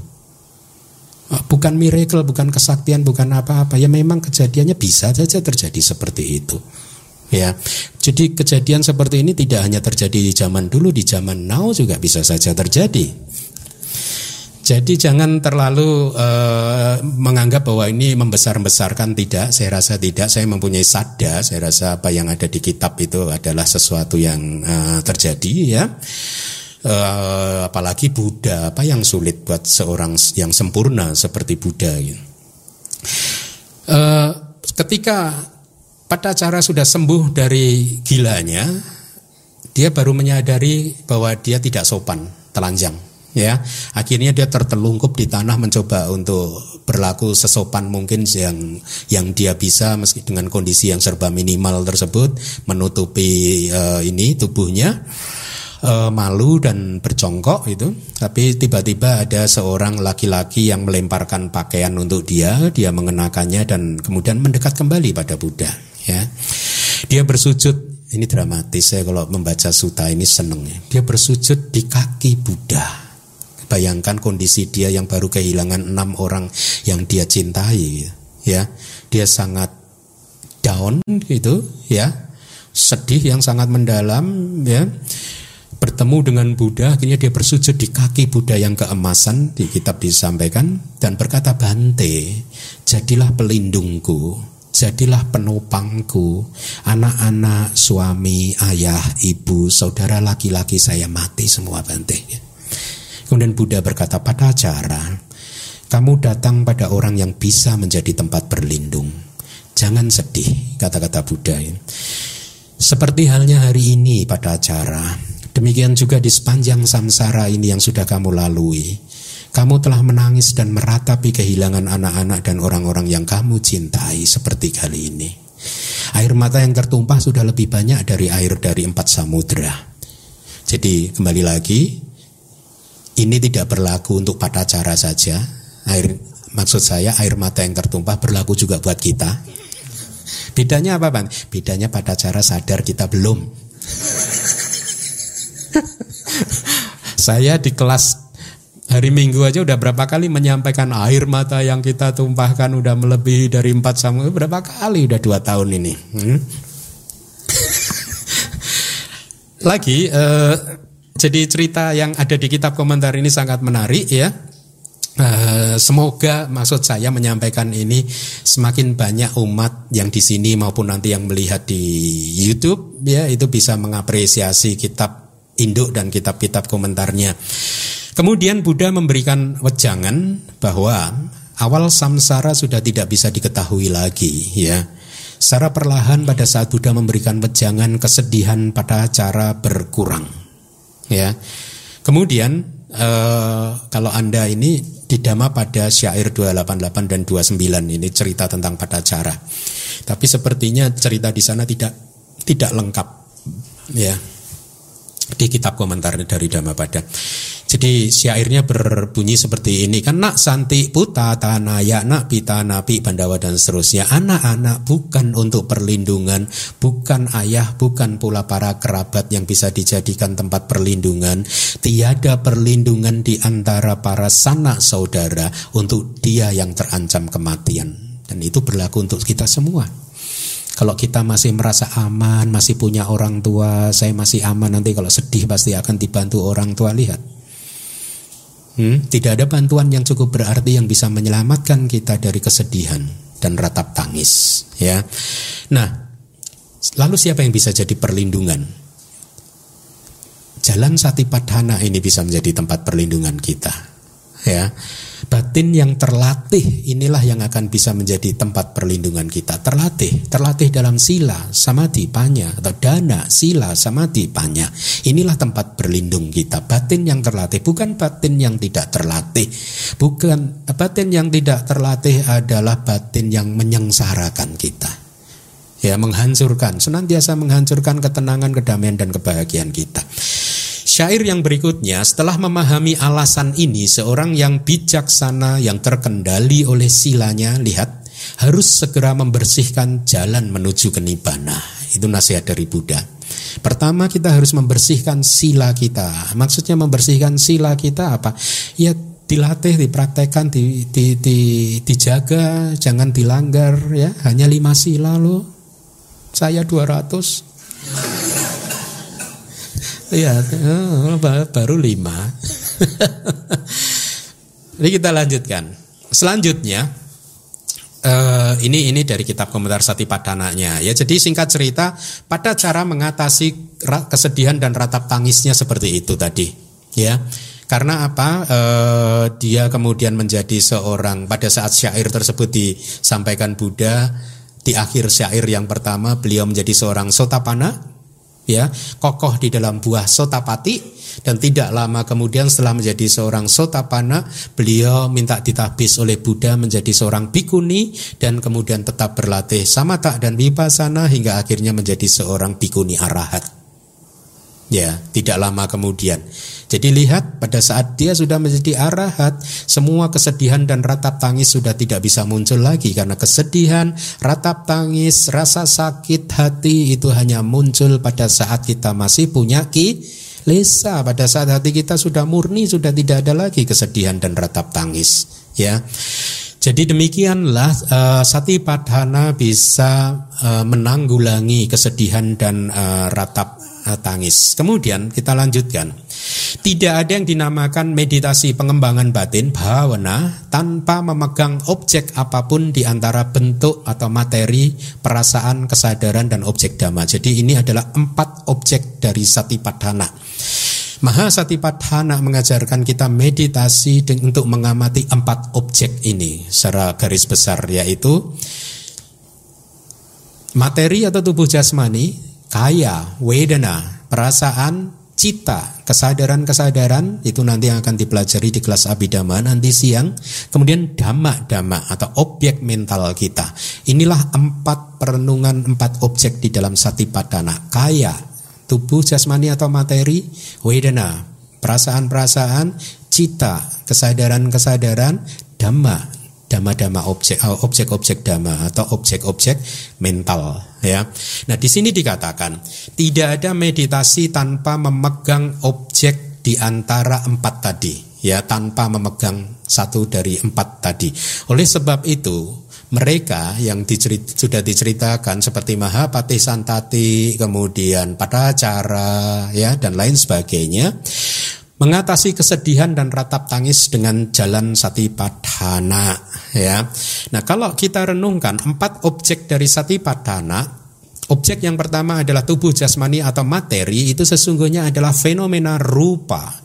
Ah, bukan miracle, bukan kesaktian, bukan apa-apa. Ya memang kejadiannya bisa saja terjadi seperti itu. Ya, jadi kejadian seperti ini tidak hanya terjadi di zaman dulu, di zaman now juga bisa saja terjadi. Jadi jangan terlalu uh, menganggap bahwa ini membesar-besarkan tidak. Saya rasa tidak. Saya mempunyai sada. Saya rasa apa yang ada di kitab itu adalah sesuatu yang uh, terjadi ya. Uh, apalagi Buddha, apa yang sulit buat seorang yang sempurna seperti Buddha. Gitu. Uh, ketika pada cara sudah sembuh dari gilanya, dia baru menyadari bahwa dia tidak sopan, telanjang ya. Akhirnya dia tertelungkup di tanah mencoba untuk berlaku sesopan mungkin yang yang dia bisa meski dengan kondisi yang serba minimal tersebut menutupi uh, ini tubuhnya uh, malu dan bercongkok itu. Tapi tiba-tiba ada seorang laki-laki yang melemparkan pakaian untuk dia dia mengenakannya dan kemudian mendekat kembali pada Buddha ya. Dia bersujud ini dramatis saya kalau membaca suta ini seneng ya. Dia bersujud di kaki Buddha bayangkan kondisi dia yang baru kehilangan enam orang yang dia cintai ya. Dia sangat down gitu ya. Sedih yang sangat mendalam ya. Bertemu dengan Buddha akhirnya dia bersujud di kaki Buddha yang keemasan di kitab disampaikan dan berkata Bante jadilah pelindungku jadilah penopangku. Anak-anak suami ayah ibu saudara laki-laki saya mati semua Bante. Kemudian Buddha berkata pada cara, kamu datang pada orang yang bisa menjadi tempat berlindung. Jangan sedih, kata-kata Buddha. Seperti halnya hari ini pada acara, demikian juga di sepanjang samsara ini yang sudah kamu lalui. Kamu telah menangis dan meratapi kehilangan anak-anak dan orang-orang yang kamu cintai seperti kali ini. Air mata yang tertumpah sudah lebih banyak dari air dari empat samudera. Jadi kembali lagi, ini tidak berlaku untuk pada cara saja. Air maksud saya air mata yang tertumpah berlaku juga buat kita. Bedanya apa, Bang? Bedanya pada cara sadar kita belum. saya di kelas Hari Minggu aja udah berapa kali menyampaikan air mata yang kita tumpahkan udah melebihi dari empat sama berapa kali udah dua tahun ini. Hmm? Lagi eh, jadi cerita yang ada di kitab komentar ini sangat menarik ya. Uh, semoga maksud saya menyampaikan ini semakin banyak umat yang di sini maupun nanti yang melihat di YouTube ya itu bisa mengapresiasi kitab induk dan kitab-kitab komentarnya. Kemudian Buddha memberikan wejangan bahwa awal samsara sudah tidak bisa diketahui lagi ya. Secara perlahan pada saat Buddha memberikan wejangan kesedihan pada cara berkurang ya. Kemudian eh, kalau Anda ini di Dhamma pada syair 288 dan 29 ini cerita tentang pada cara. Tapi sepertinya cerita di sana tidak tidak lengkap ya di kitab komentar dari Dhammapada. Jadi syairnya berbunyi seperti ini kan nak santi puta tanaya nak pita napi bandawa dan seterusnya anak-anak bukan untuk perlindungan bukan ayah bukan pula para kerabat yang bisa dijadikan tempat perlindungan tiada perlindungan di antara para sanak saudara untuk dia yang terancam kematian dan itu berlaku untuk kita semua. Kalau kita masih merasa aman, masih punya orang tua, saya masih aman nanti kalau sedih pasti akan dibantu orang tua lihat. Hmm, tidak ada bantuan yang cukup berarti yang bisa menyelamatkan kita dari kesedihan dan ratap tangis, ya. Nah, lalu siapa yang bisa jadi perlindungan? Jalan Satipadhana ini bisa menjadi tempat perlindungan kita, ya. Batin yang terlatih inilah yang akan bisa menjadi tempat perlindungan kita. Terlatih, terlatih dalam sila, samadhi, panya atau dana, sila, samadhi, panya. Inilah tempat berlindung kita. Batin yang terlatih bukan batin yang tidak terlatih. Bukan batin yang tidak terlatih adalah batin yang menyengsarakan kita. Ya, menghancurkan, senantiasa menghancurkan ketenangan, kedamaian dan kebahagiaan kita. Syair yang berikutnya setelah memahami alasan ini seorang yang bijaksana yang terkendali oleh silanya lihat harus segera membersihkan jalan menuju ke nibbana. Itu nasihat dari Buddha. Pertama kita harus membersihkan sila kita. Maksudnya membersihkan sila kita apa? Ya dilatih, dipraktekkan, di, di, di, dijaga, jangan dilanggar ya. Hanya lima sila loh. Saya 200. Iya, oh, baru lima. Ini kita lanjutkan. Selanjutnya, uh, ini ini dari kitab komentar Satipadananya. Ya, jadi singkat cerita, pada cara mengatasi kesedihan dan ratap tangisnya seperti itu tadi. Ya, karena apa? Uh, dia kemudian menjadi seorang pada saat syair tersebut disampaikan Buddha di akhir syair yang pertama beliau menjadi seorang sotapana ya kokoh di dalam buah sotapati. Dan tidak lama kemudian setelah menjadi seorang sotapana beliau minta ditahbis oleh Buddha menjadi seorang bikuni dan kemudian tetap berlatih samata dan vipassana hingga akhirnya menjadi seorang bikuni arahat Ya, tidak lama kemudian. Jadi lihat pada saat dia sudah menjadi arahat, semua kesedihan dan ratap tangis sudah tidak bisa muncul lagi karena kesedihan, ratap tangis, rasa sakit hati itu hanya muncul pada saat kita masih punya ki lesa pada saat hati kita sudah murni sudah tidak ada lagi kesedihan dan ratap tangis ya jadi demikianlah uh, sati padhana bisa uh, menanggulangi kesedihan dan uh, ratap tangis. Kemudian kita lanjutkan. Tidak ada yang dinamakan meditasi pengembangan batin bhawana tanpa memegang objek apa pun di antara bentuk atau materi, perasaan, kesadaran dan objek dhamma. Jadi ini adalah empat objek dari satipadhana. Maha Satipadhana mengajarkan kita meditasi untuk mengamati empat objek ini secara garis besar yaitu materi atau tubuh jasmani, kaya, wedana, perasaan, cita, kesadaran-kesadaran itu nanti yang akan dipelajari di kelas abidama nanti siang. Kemudian dhamma-dhamma atau objek mental kita. Inilah empat perenungan empat objek di dalam satipadana. Kaya, tubuh jasmani atau materi, wedana, perasaan-perasaan, cita, kesadaran-kesadaran, dhamma, dhamma-dhamma objek eh, objek-objek dhamma atau objek-objek mental ya. Nah, di sini dikatakan tidak ada meditasi tanpa memegang objek di antara empat tadi ya tanpa memegang satu dari empat tadi. Oleh sebab itu mereka yang dicerit, sudah diceritakan seperti Mahapati Santati, kemudian pada cara ya dan lain sebagainya mengatasi kesedihan dan ratap tangis dengan jalan satipadhana ya. Nah, kalau kita renungkan empat objek dari satipadhana Objek yang pertama adalah tubuh jasmani atau materi itu sesungguhnya adalah fenomena rupa.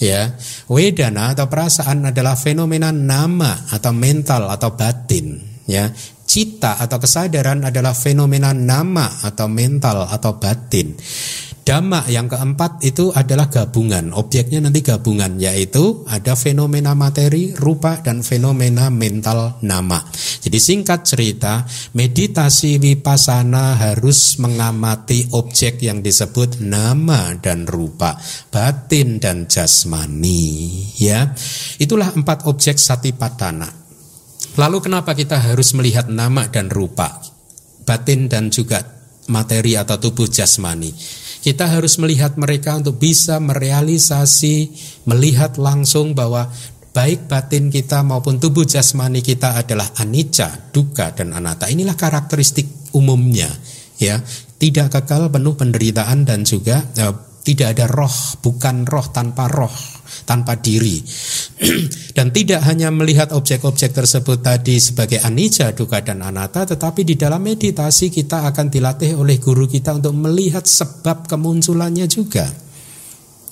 Ya, wedana atau perasaan adalah fenomena nama atau mental atau batin. Ya, cita atau kesadaran adalah fenomena nama atau mental atau batin. Dhamma yang keempat itu adalah gabungan, objeknya nanti gabungan yaitu ada fenomena materi, rupa dan fenomena mental nama. Jadi singkat cerita, meditasi vipassana harus mengamati objek yang disebut nama dan rupa, batin dan jasmani, ya. Itulah empat objek satipatthana. Lalu kenapa kita harus melihat nama dan rupa, batin dan juga materi atau tubuh jasmani? Kita harus melihat mereka untuk bisa merealisasi, melihat langsung bahwa baik batin kita maupun tubuh jasmani kita adalah anicca, duka dan anatta. Inilah karakteristik umumnya, ya. Tidak kekal penuh penderitaan dan juga eh, tidak ada roh, bukan roh tanpa roh tanpa diri. dan tidak hanya melihat objek-objek tersebut tadi sebagai anicca, duka dan anatta, tetapi di dalam meditasi kita akan dilatih oleh guru kita untuk melihat sebab kemunculannya juga.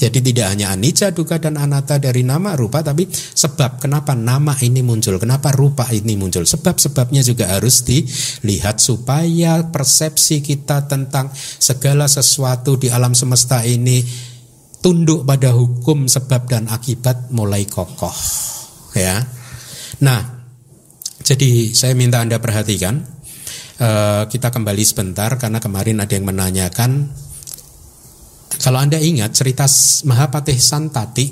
Jadi tidak hanya anicca, duka dan anatta dari nama rupa tapi sebab kenapa nama ini muncul, kenapa rupa ini muncul. Sebab-sebabnya juga harus dilihat supaya persepsi kita tentang segala sesuatu di alam semesta ini tunduk pada hukum sebab dan akibat mulai kokoh ya. Nah, jadi saya minta Anda perhatikan uh, kita kembali sebentar karena kemarin ada yang menanyakan kalau Anda ingat cerita Mahapatih Santati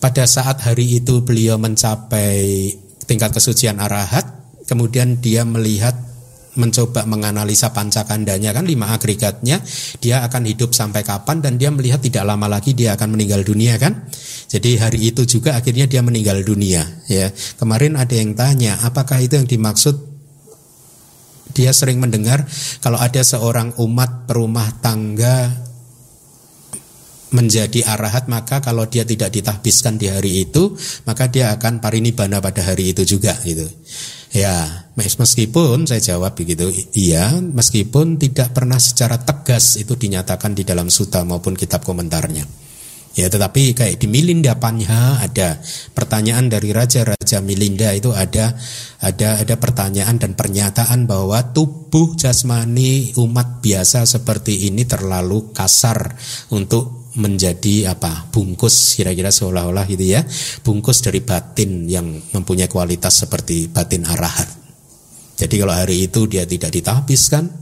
pada saat hari itu beliau mencapai tingkat kesucian arahat kemudian dia melihat mencoba menganalisa pancakandanya kan lima agregatnya dia akan hidup sampai kapan dan dia melihat tidak lama lagi dia akan meninggal dunia kan. Jadi hari itu juga akhirnya dia meninggal dunia ya. Kemarin ada yang tanya apakah itu yang dimaksud? Dia sering mendengar kalau ada seorang umat perumah tangga menjadi arahat maka kalau dia tidak ditahbiskan di hari itu maka dia akan parinibbana pada hari itu juga gitu Ya, meskipun saya jawab begitu, iya, meskipun tidak pernah secara tegas itu dinyatakan di dalam suta maupun kitab komentarnya. Ya, tetapi kayak di Milinda Panya ada pertanyaan dari raja-raja Milinda itu ada ada ada pertanyaan dan pernyataan bahwa tubuh jasmani umat biasa seperti ini terlalu kasar untuk menjadi apa bungkus kira-kira seolah-olah gitu ya bungkus dari batin yang mempunyai kualitas seperti batin arahat jadi kalau hari itu dia tidak ditahbiskan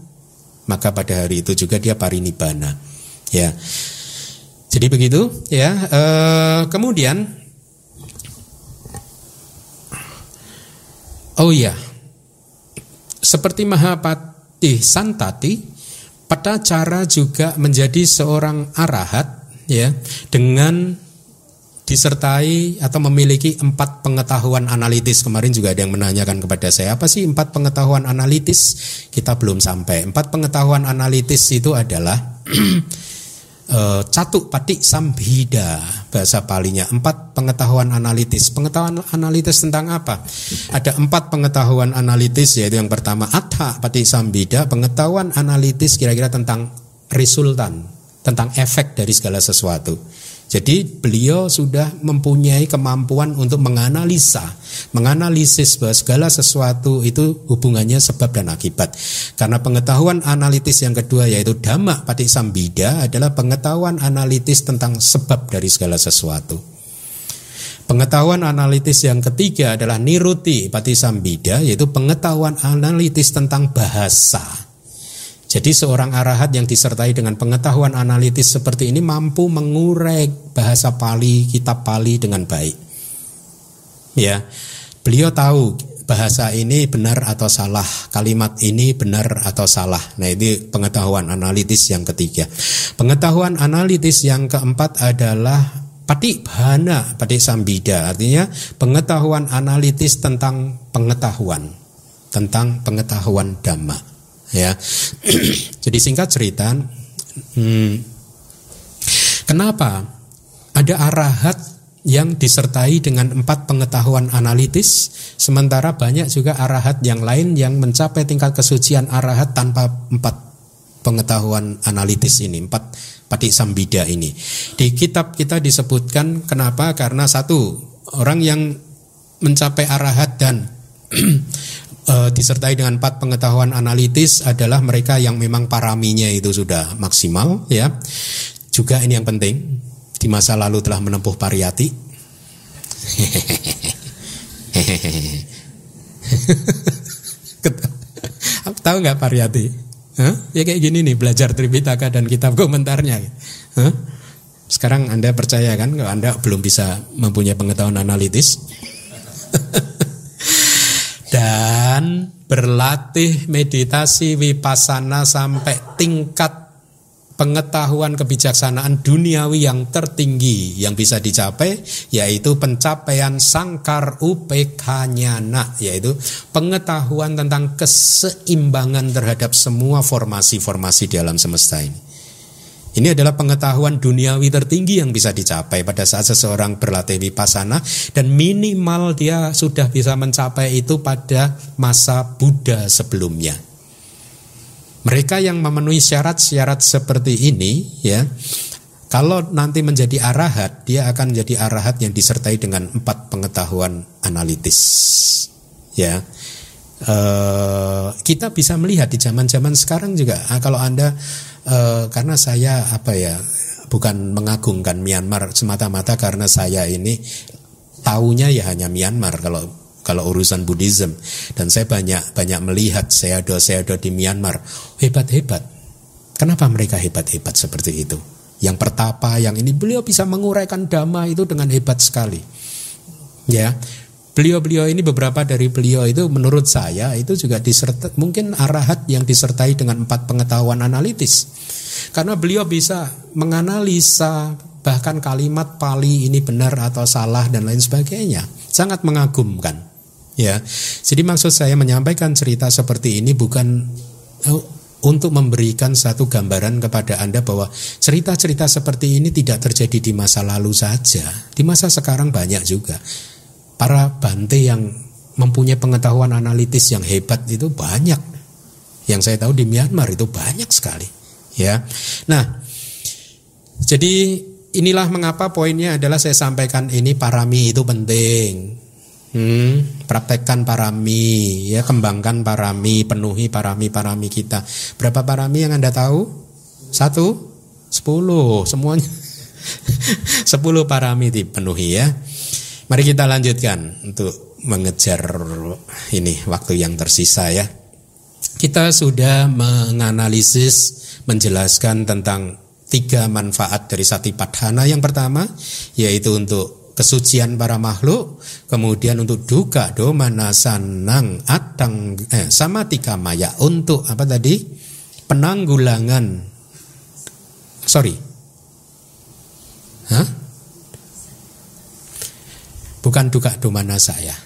maka pada hari itu juga dia parinibbana ya. Jadi begitu ya. E, kemudian oh ya seperti Mahapati Santati pada cara juga menjadi seorang arahat ya. Dengan disertai atau memiliki empat pengetahuan analitis. Kemarin juga ada yang menanyakan kepada saya apa sih empat pengetahuan analitis? Kita belum sampai. Empat pengetahuan analitis itu adalah eh, catuk patik sambhida bahasa palinya. Empat pengetahuan analitis. Pengetahuan analitis tentang apa? Ada empat pengetahuan analitis yaitu yang pertama atha patik sambhida. Pengetahuan analitis kira-kira tentang resultan tentang efek dari segala sesuatu. Jadi beliau sudah mempunyai kemampuan untuk menganalisa, menganalisis bahwa segala sesuatu itu hubungannya sebab dan akibat. Karena pengetahuan analitis yang kedua yaitu dhamma pati sambida adalah pengetahuan analitis tentang sebab dari segala sesuatu. Pengetahuan analitis yang ketiga adalah niruti pati sambida yaitu pengetahuan analitis tentang bahasa. Jadi seorang arahat yang disertai dengan pengetahuan analitis seperti ini mampu mengurai bahasa Pali, kitab Pali dengan baik. Ya. Beliau tahu bahasa ini benar atau salah, kalimat ini benar atau salah. Nah, ini pengetahuan analitis yang ketiga. Pengetahuan analitis yang keempat adalah Pati bhana, pati sambida, artinya pengetahuan analitis tentang pengetahuan, tentang pengetahuan dhamma. Ya, jadi singkat cerita, hmm, kenapa ada arahat yang disertai dengan empat pengetahuan analitis, sementara banyak juga arahat yang lain yang mencapai tingkat kesucian arahat tanpa empat pengetahuan analitis ini, empat Patik Sambida ini. Di kitab kita disebutkan kenapa? Karena satu, orang yang mencapai arahat dan e, disertai dengan empat pengetahuan analitis adalah mereka yang memang paraminya itu sudah maksimal ya. Juga ini yang penting di masa lalu telah menempuh pariyati. Tahu nggak pariyati? Hah? Ya kayak gini nih belajar Tripitaka dan kitab komentarnya. Hah? Sekarang Anda percaya kan kalau Anda belum bisa mempunyai pengetahuan analitis? dan berlatih meditasi vipassana sampai tingkat pengetahuan kebijaksanaan duniawi yang tertinggi yang bisa dicapai yaitu pencapaian sangkar upekanyana yaitu pengetahuan tentang keseimbangan terhadap semua formasi-formasi di alam semesta ini. Ini adalah pengetahuan duniawi tertinggi yang bisa dicapai pada saat seseorang berlatih vipassana dan minimal dia sudah bisa mencapai itu pada masa Buddha sebelumnya. Mereka yang memenuhi syarat-syarat seperti ini ya kalau nanti menjadi arahat, dia akan menjadi arahat yang disertai dengan empat pengetahuan analitis. Ya, e, kita bisa melihat di zaman-zaman sekarang juga. Ah, kalau anda, e, karena saya apa ya, bukan mengagungkan Myanmar semata-mata karena saya ini taunya ya hanya Myanmar. Kalau kalau urusan Buddhism dan saya banyak banyak melihat seado seado di Myanmar hebat hebat kenapa mereka hebat hebat seperti itu yang pertapa yang ini beliau bisa menguraikan dhamma itu dengan hebat sekali ya beliau-beliau ini beberapa dari beliau itu menurut saya itu juga disertai mungkin arahat yang disertai dengan empat pengetahuan analitis karena beliau bisa menganalisa bahkan kalimat pali ini benar atau salah dan lain sebagainya sangat mengagumkan Ya, jadi maksud saya menyampaikan cerita seperti ini bukan uh, untuk memberikan satu gambaran kepada Anda bahwa cerita-cerita seperti ini tidak terjadi di masa lalu saja. Di masa sekarang banyak juga. Para bante yang mempunyai pengetahuan analitis yang hebat itu banyak. Yang saya tahu di Myanmar itu banyak sekali. Ya. Nah, jadi inilah mengapa poinnya adalah saya sampaikan ini parami itu penting. Hmm, praktekkan parami, ya kembangkan parami, penuhi parami-parami kita. Berapa parami yang Anda tahu? Satu? Sepuluh, semuanya. Sepuluh parami dipenuhi ya. Mari kita lanjutkan untuk mengejar ini waktu yang tersisa ya. Kita sudah menganalisis, menjelaskan tentang tiga manfaat dari sati padhana. Yang pertama yaitu untuk kesucian para makhluk, kemudian untuk duka domana sanang atang eh, sama tiga maya untuk apa tadi penanggulangan sorry Hah? Bukan duka domana saya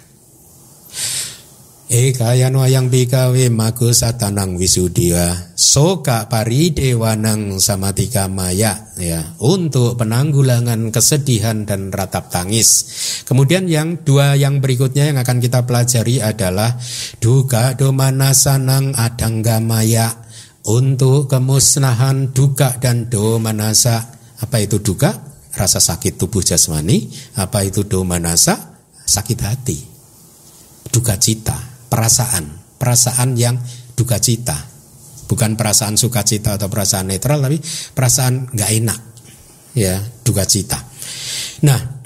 Eka yano yang bikawe maku satanang wisudia soka paridewanang tiga maya ya untuk penanggulangan kesedihan dan ratap tangis. Kemudian yang dua yang berikutnya yang akan kita pelajari adalah duka domana sanang adanggamaya untuk kemusnahan duka dan domanasa. Apa itu duka? Rasa sakit tubuh jasmani. Apa itu domanasa? Sakit hati. Duka cita perasaan, perasaan yang duka cita, bukan perasaan sukacita atau perasaan netral, tapi perasaan nggak enak, ya duka cita. Nah,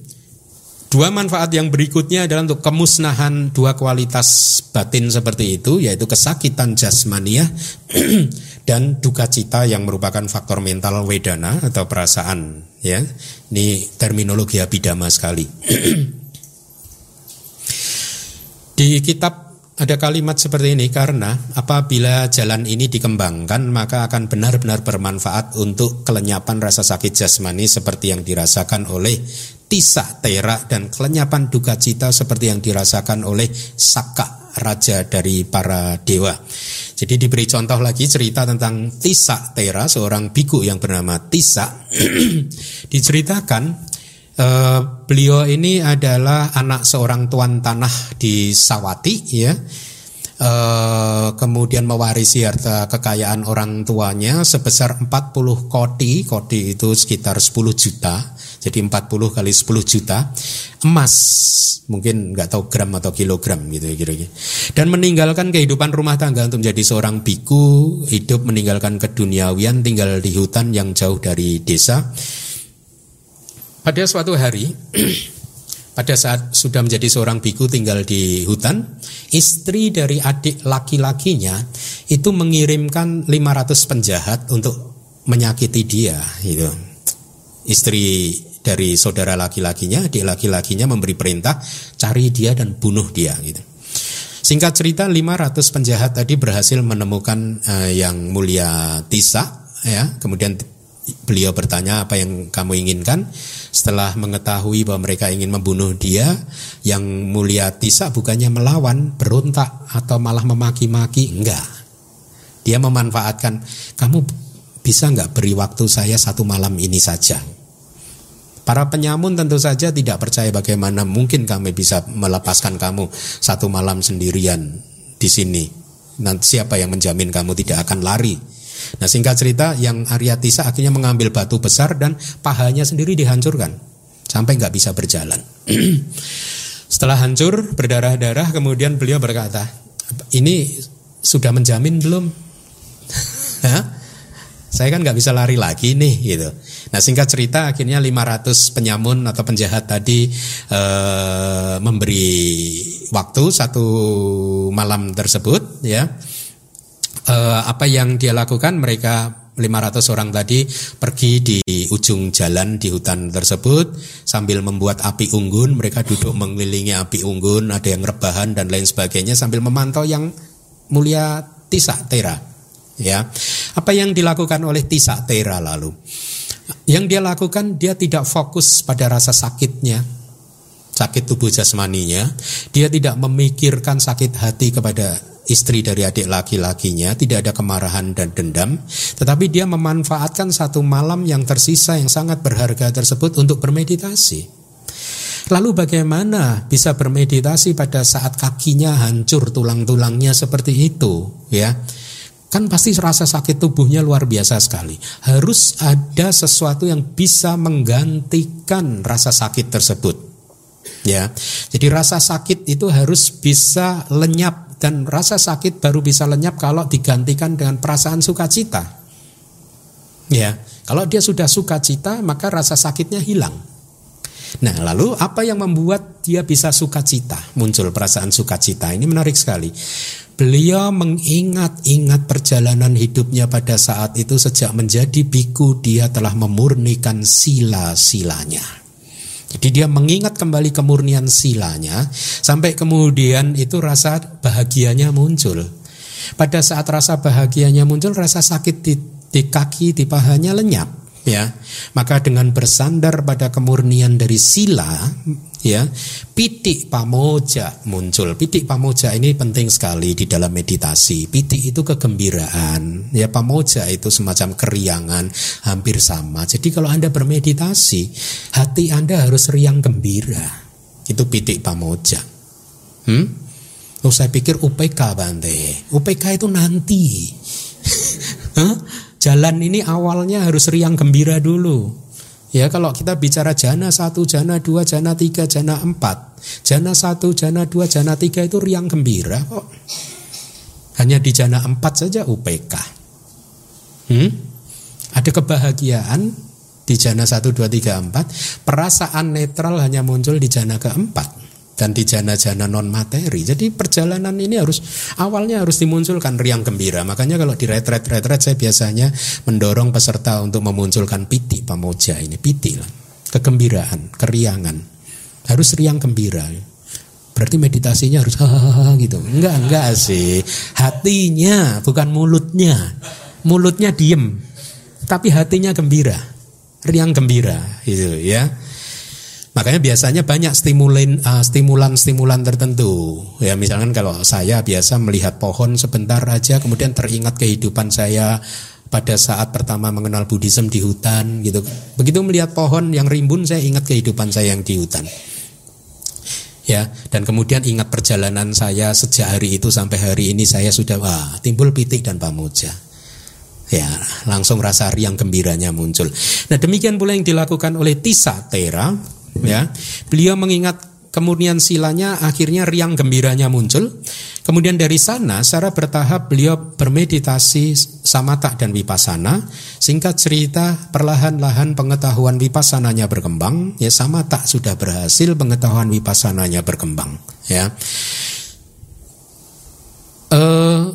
dua manfaat yang berikutnya adalah untuk kemusnahan dua kualitas batin seperti itu, yaitu kesakitan jasmania dan duka cita yang merupakan faktor mental wedana atau perasaan, ya. Ini terminologi abidama sekali. Di kitab ada kalimat seperti ini karena apabila jalan ini dikembangkan maka akan benar-benar bermanfaat untuk kelenyapan rasa sakit jasmani seperti yang dirasakan oleh Tisa Tera dan kelenyapan duka cita seperti yang dirasakan oleh Saka raja dari para dewa. Jadi diberi contoh lagi cerita tentang Tisa Tera seorang biku yang bernama Tisa diceritakan Uh, beliau ini adalah anak seorang tuan tanah di Sawati ya. Uh, kemudian mewarisi harta kekayaan orang tuanya sebesar 40 koti, koti itu sekitar 10 juta. Jadi 40 kali 10 juta emas, mungkin nggak tahu gram atau kilogram gitu kira-kira. Dan meninggalkan kehidupan rumah tangga untuk menjadi seorang biku, hidup meninggalkan keduniawian, tinggal di hutan yang jauh dari desa pada suatu hari, pada saat sudah menjadi seorang biku tinggal di hutan, istri dari adik laki-lakinya itu mengirimkan 500 penjahat untuk menyakiti dia. Gitu. Istri dari saudara laki-lakinya, adik laki-lakinya memberi perintah cari dia dan bunuh dia. Gitu. Singkat cerita 500 penjahat tadi berhasil menemukan uh, yang mulia Tisa ya, kemudian beliau bertanya apa yang kamu inginkan setelah mengetahui bahwa mereka ingin membunuh dia, yang mulia Tisa bukannya melawan, berontak atau malah memaki-maki, enggak. Dia memanfaatkan, kamu bisa enggak beri waktu saya satu malam ini saja. Para penyamun tentu saja tidak percaya bagaimana mungkin kami bisa melepaskan kamu satu malam sendirian di sini. Nanti siapa yang menjamin kamu tidak akan lari? Nah singkat cerita yang Arya Tisa akhirnya mengambil batu besar dan pahanya sendiri dihancurkan sampai nggak bisa berjalan. Setelah hancur berdarah-darah kemudian beliau berkata, ini sudah menjamin belum? Saya kan nggak bisa lari lagi nih gitu. Nah singkat cerita akhirnya 500 penyamun atau penjahat tadi e, memberi waktu satu malam tersebut ya. Uh, apa yang dia lakukan? Mereka 500 orang tadi pergi di ujung jalan di hutan tersebut sambil membuat api unggun. Mereka duduk mengelilingi api unggun ada yang rebahan dan lain sebagainya sambil memantau yang mulia Tisa Tera ya. Apa yang dilakukan oleh Tisa Tera lalu? Yang dia lakukan dia tidak fokus pada rasa sakitnya sakit tubuh jasmaninya. Dia tidak memikirkan sakit hati kepada istri dari adik laki-lakinya, tidak ada kemarahan dan dendam, tetapi dia memanfaatkan satu malam yang tersisa yang sangat berharga tersebut untuk bermeditasi. Lalu bagaimana bisa bermeditasi pada saat kakinya hancur tulang-tulangnya seperti itu, ya? Kan pasti rasa sakit tubuhnya luar biasa sekali. Harus ada sesuatu yang bisa menggantikan rasa sakit tersebut. Ya. Jadi rasa sakit itu harus bisa lenyap dan rasa sakit baru bisa lenyap kalau digantikan dengan perasaan sukacita. Ya, kalau dia sudah sukacita maka rasa sakitnya hilang. Nah, lalu apa yang membuat dia bisa sukacita? Muncul perasaan sukacita. Ini menarik sekali. Beliau mengingat-ingat perjalanan hidupnya pada saat itu sejak menjadi biku dia telah memurnikan sila-silanya. Jadi dia mengingat kembali kemurnian silanya sampai kemudian itu rasa bahagianya muncul. Pada saat rasa bahagianya muncul, rasa sakit di, di kaki, di pahanya lenyap ya. Maka dengan bersandar pada kemurnian dari sila ya pitik pamoja muncul. Pitik pamoja ini penting sekali di dalam meditasi. Pitik itu kegembiraan. Ya pamoja itu semacam keriangan hampir sama. Jadi kalau anda bermeditasi hati anda harus riang gembira. Itu pitik pamoja. Hmm? Oh saya pikir UPK Bante. UPK itu nanti Jalan ini awalnya harus riang gembira dulu. Ya kalau kita bicara jana satu, jana dua, jana tiga, jana empat, jana satu, jana dua, jana tiga itu riang gembira kok. Hanya di jana empat saja UPK. Hmm? Ada kebahagiaan di jana satu, dua, tiga, empat. Perasaan netral hanya muncul di jana keempat dan di jana-jana non materi. Jadi perjalanan ini harus awalnya harus dimunculkan riang gembira. Makanya kalau di retret-retret saya biasanya mendorong peserta untuk memunculkan piti pamoja ini, piti lah. Kegembiraan, keriangan. Harus riang gembira. berarti meditasinya harus hahaha gitu. Enggak, enggak sih. Hatinya bukan mulutnya. Mulutnya diem, tapi hatinya gembira. Riang gembira gitu ya. Makanya biasanya banyak stimulan uh, stimulan-stimulan tertentu. Ya misalkan kalau saya biasa melihat pohon sebentar aja kemudian teringat kehidupan saya pada saat pertama mengenal Buddhism di hutan gitu. Begitu melihat pohon yang rimbun saya ingat kehidupan saya yang di hutan. Ya, dan kemudian ingat perjalanan saya sejak hari itu sampai hari ini saya sudah wah, timbul pitik dan pamuja. Ya, langsung rasa riang gembiranya muncul. Nah, demikian pula yang dilakukan oleh Tisa Tera ya. Beliau mengingat kemudian silanya akhirnya riang gembiranya muncul. Kemudian dari sana secara bertahap beliau bermeditasi samata dan wipasana. Singkat cerita perlahan-lahan pengetahuan wipasananya berkembang. Ya samata sudah berhasil pengetahuan wipasananya berkembang. Ya. Uh,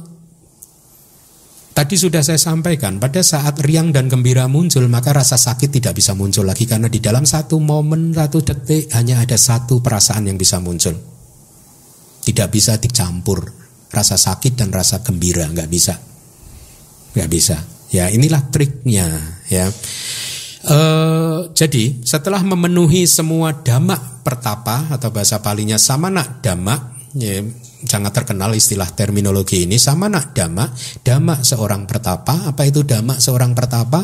Tadi sudah saya sampaikan, pada saat riang dan gembira muncul, maka rasa sakit tidak bisa muncul lagi karena di dalam satu momen, satu detik hanya ada satu perasaan yang bisa muncul. Tidak bisa dicampur rasa sakit dan rasa gembira, nggak bisa, nggak bisa. Ya inilah triknya, ya. Uh, jadi setelah memenuhi semua damak pertapa atau bahasa palinya nak damak, ya, sangat terkenal istilah terminologi ini. Sama nak dhamma dhamma seorang pertapa apa itu dhamma seorang pertapa?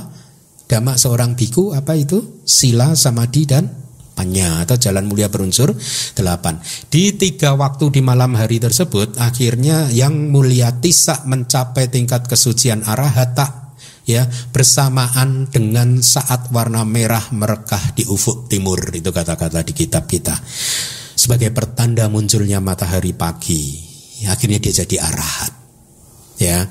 Dhamma seorang biku apa itu? Sila samadhi dan panya atau jalan mulia berunsur delapan. Di tiga waktu di malam hari tersebut akhirnya yang mulia tisa mencapai tingkat kesucian arahata ya bersamaan dengan saat warna merah merekah di ufuk timur. Itu kata-kata di kitab kita sebagai pertanda munculnya matahari pagi. Akhirnya dia jadi arahat. Ya.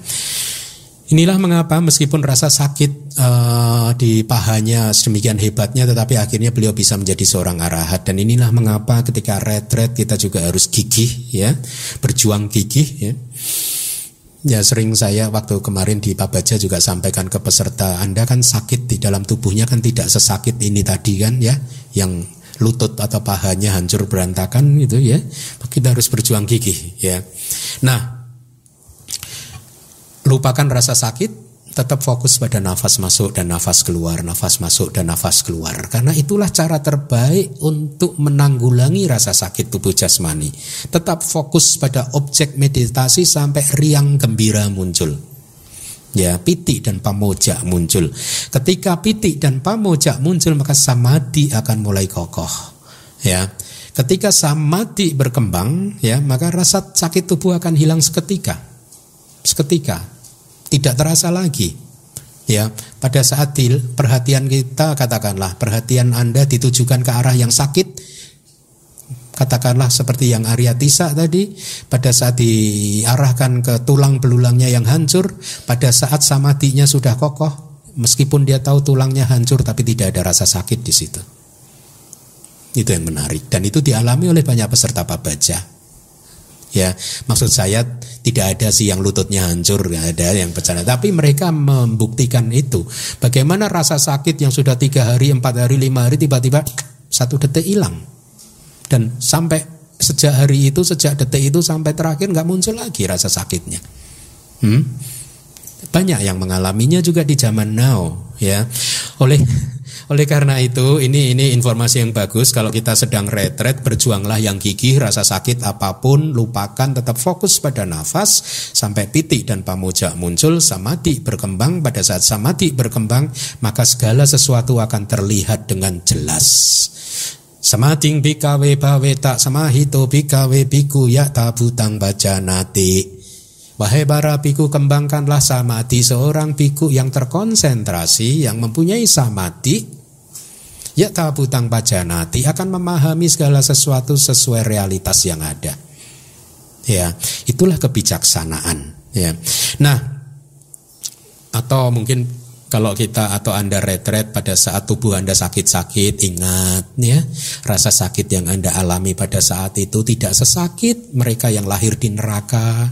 Inilah mengapa meskipun rasa sakit uh, di pahanya sedemikian hebatnya tetapi akhirnya beliau bisa menjadi seorang arahat dan inilah mengapa ketika retret kita juga harus gigih ya, berjuang gigih ya. Ya sering saya waktu kemarin di Pabaja juga sampaikan ke peserta Anda kan sakit di dalam tubuhnya kan tidak sesakit ini tadi kan ya yang lutut atau pahanya hancur berantakan gitu ya. Kita harus berjuang gigih ya. Nah, lupakan rasa sakit, tetap fokus pada nafas masuk dan nafas keluar, nafas masuk dan nafas keluar. Karena itulah cara terbaik untuk menanggulangi rasa sakit tubuh jasmani. Tetap fokus pada objek meditasi sampai riang gembira muncul ya pitik dan pamoja muncul. Ketika pitik dan pamoja muncul maka samadhi akan mulai kokoh. Ya. Ketika samadhi berkembang ya maka rasa sakit tubuh akan hilang seketika. Seketika. Tidak terasa lagi. Ya, pada saat perhatian kita katakanlah perhatian Anda ditujukan ke arah yang sakit, katakanlah seperti yang Arya Tisa tadi pada saat diarahkan ke tulang belulangnya yang hancur pada saat samadinya sudah kokoh meskipun dia tahu tulangnya hancur tapi tidak ada rasa sakit di situ. Itu yang menarik. Dan itu dialami oleh banyak peserta pabaja. Ya maksud saya tidak ada sih yang lututnya hancur ada yang pecah tapi mereka membuktikan itu. Bagaimana rasa sakit yang sudah tiga hari empat hari lima hari tiba-tiba satu detik hilang dan sampai sejak hari itu, sejak detik itu sampai terakhir nggak muncul lagi rasa sakitnya. Hmm? Banyak yang mengalaminya juga di zaman now, ya. Oleh oleh karena itu, ini ini informasi yang bagus kalau kita sedang retret, berjuanglah yang gigih, rasa sakit apa pun lupakan, tetap fokus pada nafas sampai pitik dan pamuja muncul, samadhi berkembang. Pada saat samadhi berkembang, maka segala sesuatu akan terlihat dengan jelas. Samating bikawe bawe tak samahito bikawe biku ya tabutang baca nati. Wahai para biku kembangkanlah samadhi seorang biku yang terkonsentrasi, yang mempunyai samadhi. Ya tabutang baca nati akan memahami segala sesuatu sesuai realitas yang ada. Ya, itulah kebijaksanaan. Ya, nah atau mungkin kalau kita atau Anda retret pada saat tubuh Anda sakit-sakit, ingat ya, rasa sakit yang Anda alami pada saat itu tidak sesakit mereka yang lahir di neraka.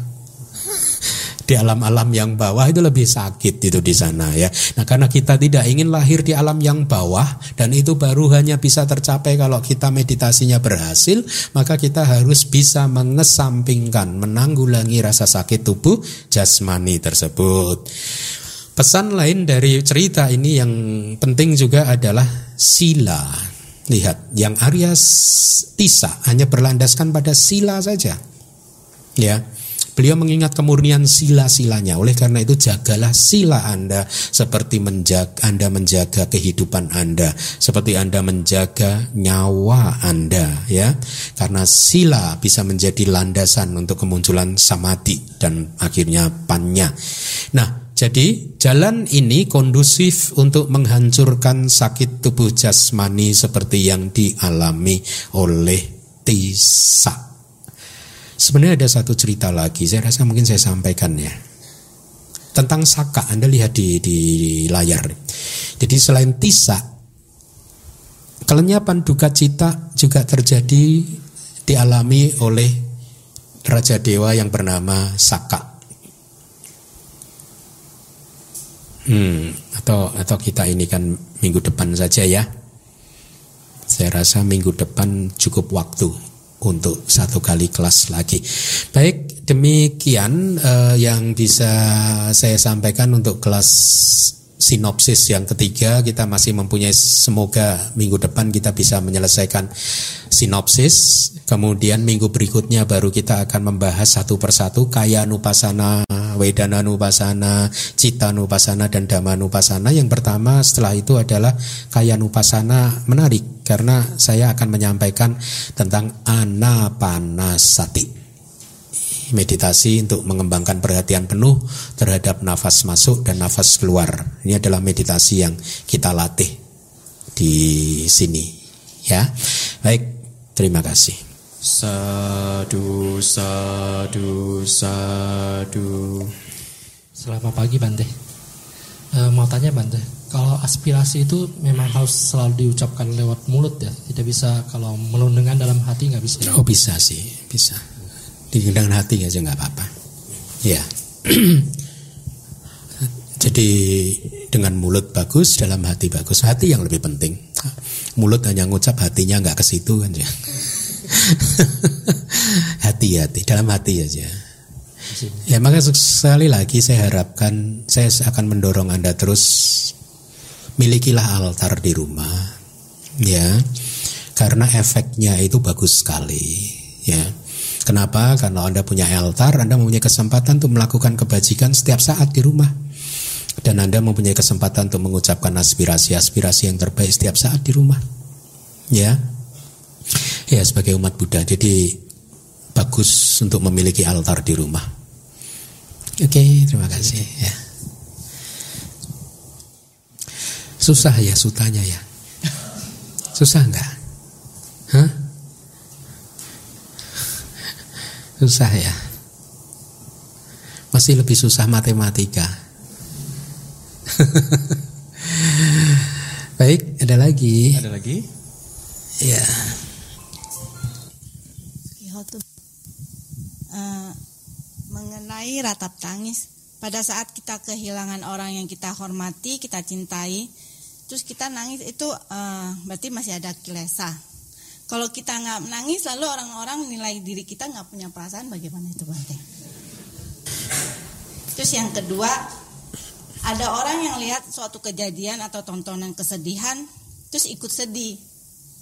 di alam-alam yang bawah itu lebih sakit itu di sana ya. Nah, karena kita tidak ingin lahir di alam yang bawah dan itu baru hanya bisa tercapai kalau kita meditasinya berhasil, maka kita harus bisa mengesampingkan, menanggulangi rasa sakit tubuh jasmani tersebut. Pesan lain dari cerita ini yang penting juga adalah sila. Lihat, yang Arya Tisa hanya berlandaskan pada sila saja. Ya, Beliau mengingat kemurnian sila-silanya. Oleh karena itu jagalah sila Anda seperti menjaga Anda menjaga kehidupan Anda, seperti Anda menjaga nyawa Anda ya. Karena sila bisa menjadi landasan untuk kemunculan samadhi dan akhirnya panya. Nah, jadi jalan ini kondusif untuk menghancurkan sakit tubuh jasmani seperti yang dialami oleh Tisa. Sebenarnya ada satu cerita lagi, saya rasa mungkin saya sampaikan ya. Tentang Saka, Anda lihat di, di layar. Jadi selain Tisa, kelenyapan duka cita juga terjadi dialami oleh Raja Dewa yang bernama Saka. Hmm, atau atau kita ini kan minggu depan saja ya. Saya rasa minggu depan cukup waktu untuk satu kali kelas lagi. Baik, demikian uh, yang bisa saya sampaikan untuk kelas sinopsis yang ketiga kita masih mempunyai semoga minggu depan kita bisa menyelesaikan sinopsis. Kemudian minggu berikutnya baru kita akan membahas satu persatu kaya nupasana wedana nupasana cita nupasana dan dhamma nupasana. Yang pertama setelah itu adalah kaya nupasana. Menarik karena saya akan menyampaikan tentang anapanasati meditasi untuk mengembangkan perhatian penuh terhadap nafas masuk dan nafas keluar. Ini adalah meditasi yang kita latih di sini. Ya, baik. Terima kasih. Sadu, sadu, sadu. Selamat pagi Bante. E, mau tanya Bante, kalau aspirasi itu memang harus selalu diucapkan lewat mulut ya, tidak bisa kalau melundengkan dalam hati nggak bisa. Oh bisa sih, bisa dengan hati aja nggak apa-apa. Ya jadi dengan mulut bagus dalam hati bagus hati yang lebih penting. Mulut hanya ngucap hatinya nggak ke situ kan ya hati-hati dalam hati aja. Ya maka sekali lagi saya harapkan saya akan mendorong anda terus milikilah altar di rumah ya. Karena efeknya itu bagus sekali ya Kenapa? Karena Anda punya altar, Anda mempunyai kesempatan untuk melakukan kebajikan setiap saat di rumah. Dan Anda mempunyai kesempatan untuk mengucapkan aspirasi-aspirasi yang terbaik setiap saat di rumah. Ya. Ya, sebagai umat Buddha. Jadi bagus untuk memiliki altar di rumah. Oke, terima kasih ya. Susah ya sutanya ya. Susah enggak? Hah? Susah ya. Masih lebih susah matematika. Baik, ada lagi. Ada lagi? Ya. Uh, mengenai ratap tangis, pada saat kita kehilangan orang yang kita hormati, kita cintai, terus kita nangis itu uh, berarti masih ada kilesa kalau kita nggak menangis, lalu orang-orang nilai diri kita nggak punya perasaan, bagaimana itu Bante? Terus yang kedua, ada orang yang lihat suatu kejadian atau tontonan kesedihan, terus ikut sedih,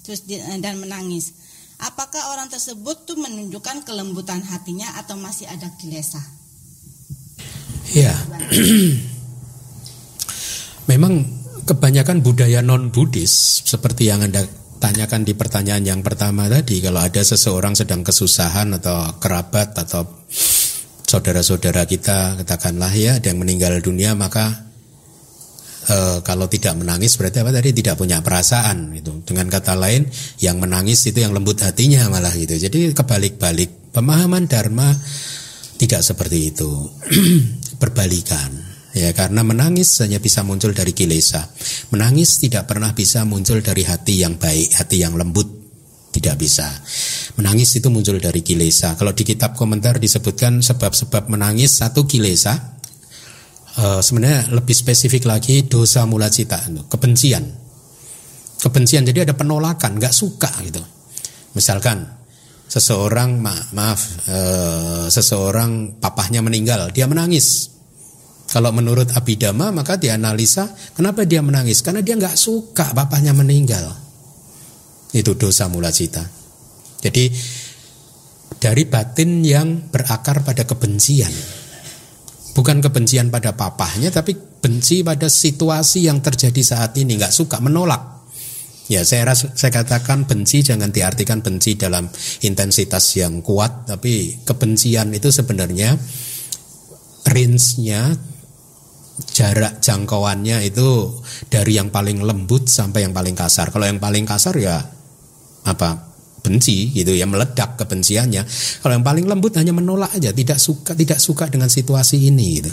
terus dan menangis. Apakah orang tersebut tuh menunjukkan kelembutan hatinya atau masih ada kilesa? Ya, memang kebanyakan budaya non Buddhis seperti yang anda tanyakan di pertanyaan yang pertama tadi kalau ada seseorang sedang kesusahan atau kerabat atau saudara-saudara kita katakanlah ya ada yang meninggal dunia maka e, kalau tidak menangis berarti apa tadi? Tidak punya perasaan itu dengan kata lain yang menangis itu yang lembut hatinya malah gitu. Jadi kebalik-balik. Pemahaman dharma tidak seperti itu. Berbalikan ya karena menangis hanya bisa muncul dari kilesa menangis tidak pernah bisa muncul dari hati yang baik hati yang lembut Tidak bisa. Menangis itu muncul dari kilesa. Kalau di kitab komentar disebutkan sebab-sebab menangis satu kilesa. Uh, sebenarnya lebih spesifik lagi dosa mula cita, kebencian. Kebencian jadi ada penolakan, nggak suka gitu. Misalkan seseorang ma maaf uh, seseorang papahnya meninggal, dia menangis. Kalau menurut Abidama maka dianalisa kenapa dia menangis? Karena dia nggak suka papahnya meninggal. Itu dosa mula cita. Jadi dari batin yang berakar pada kebencian. Bukan kebencian pada papahnya tapi benci pada situasi yang terjadi saat ini, nggak suka, menolak. Ya, saya rasa, saya katakan benci jangan diartikan benci dalam intensitas yang kuat, tapi kebencian itu sebenarnya range-nya jarak jangkauannya itu dari yang paling lembut sampai yang paling kasar. Kalau yang paling kasar ya apa? Benci gitu ya meledak kebenciannya. Kalau yang paling lembut hanya menolak aja tidak suka tidak suka dengan situasi ini gitu.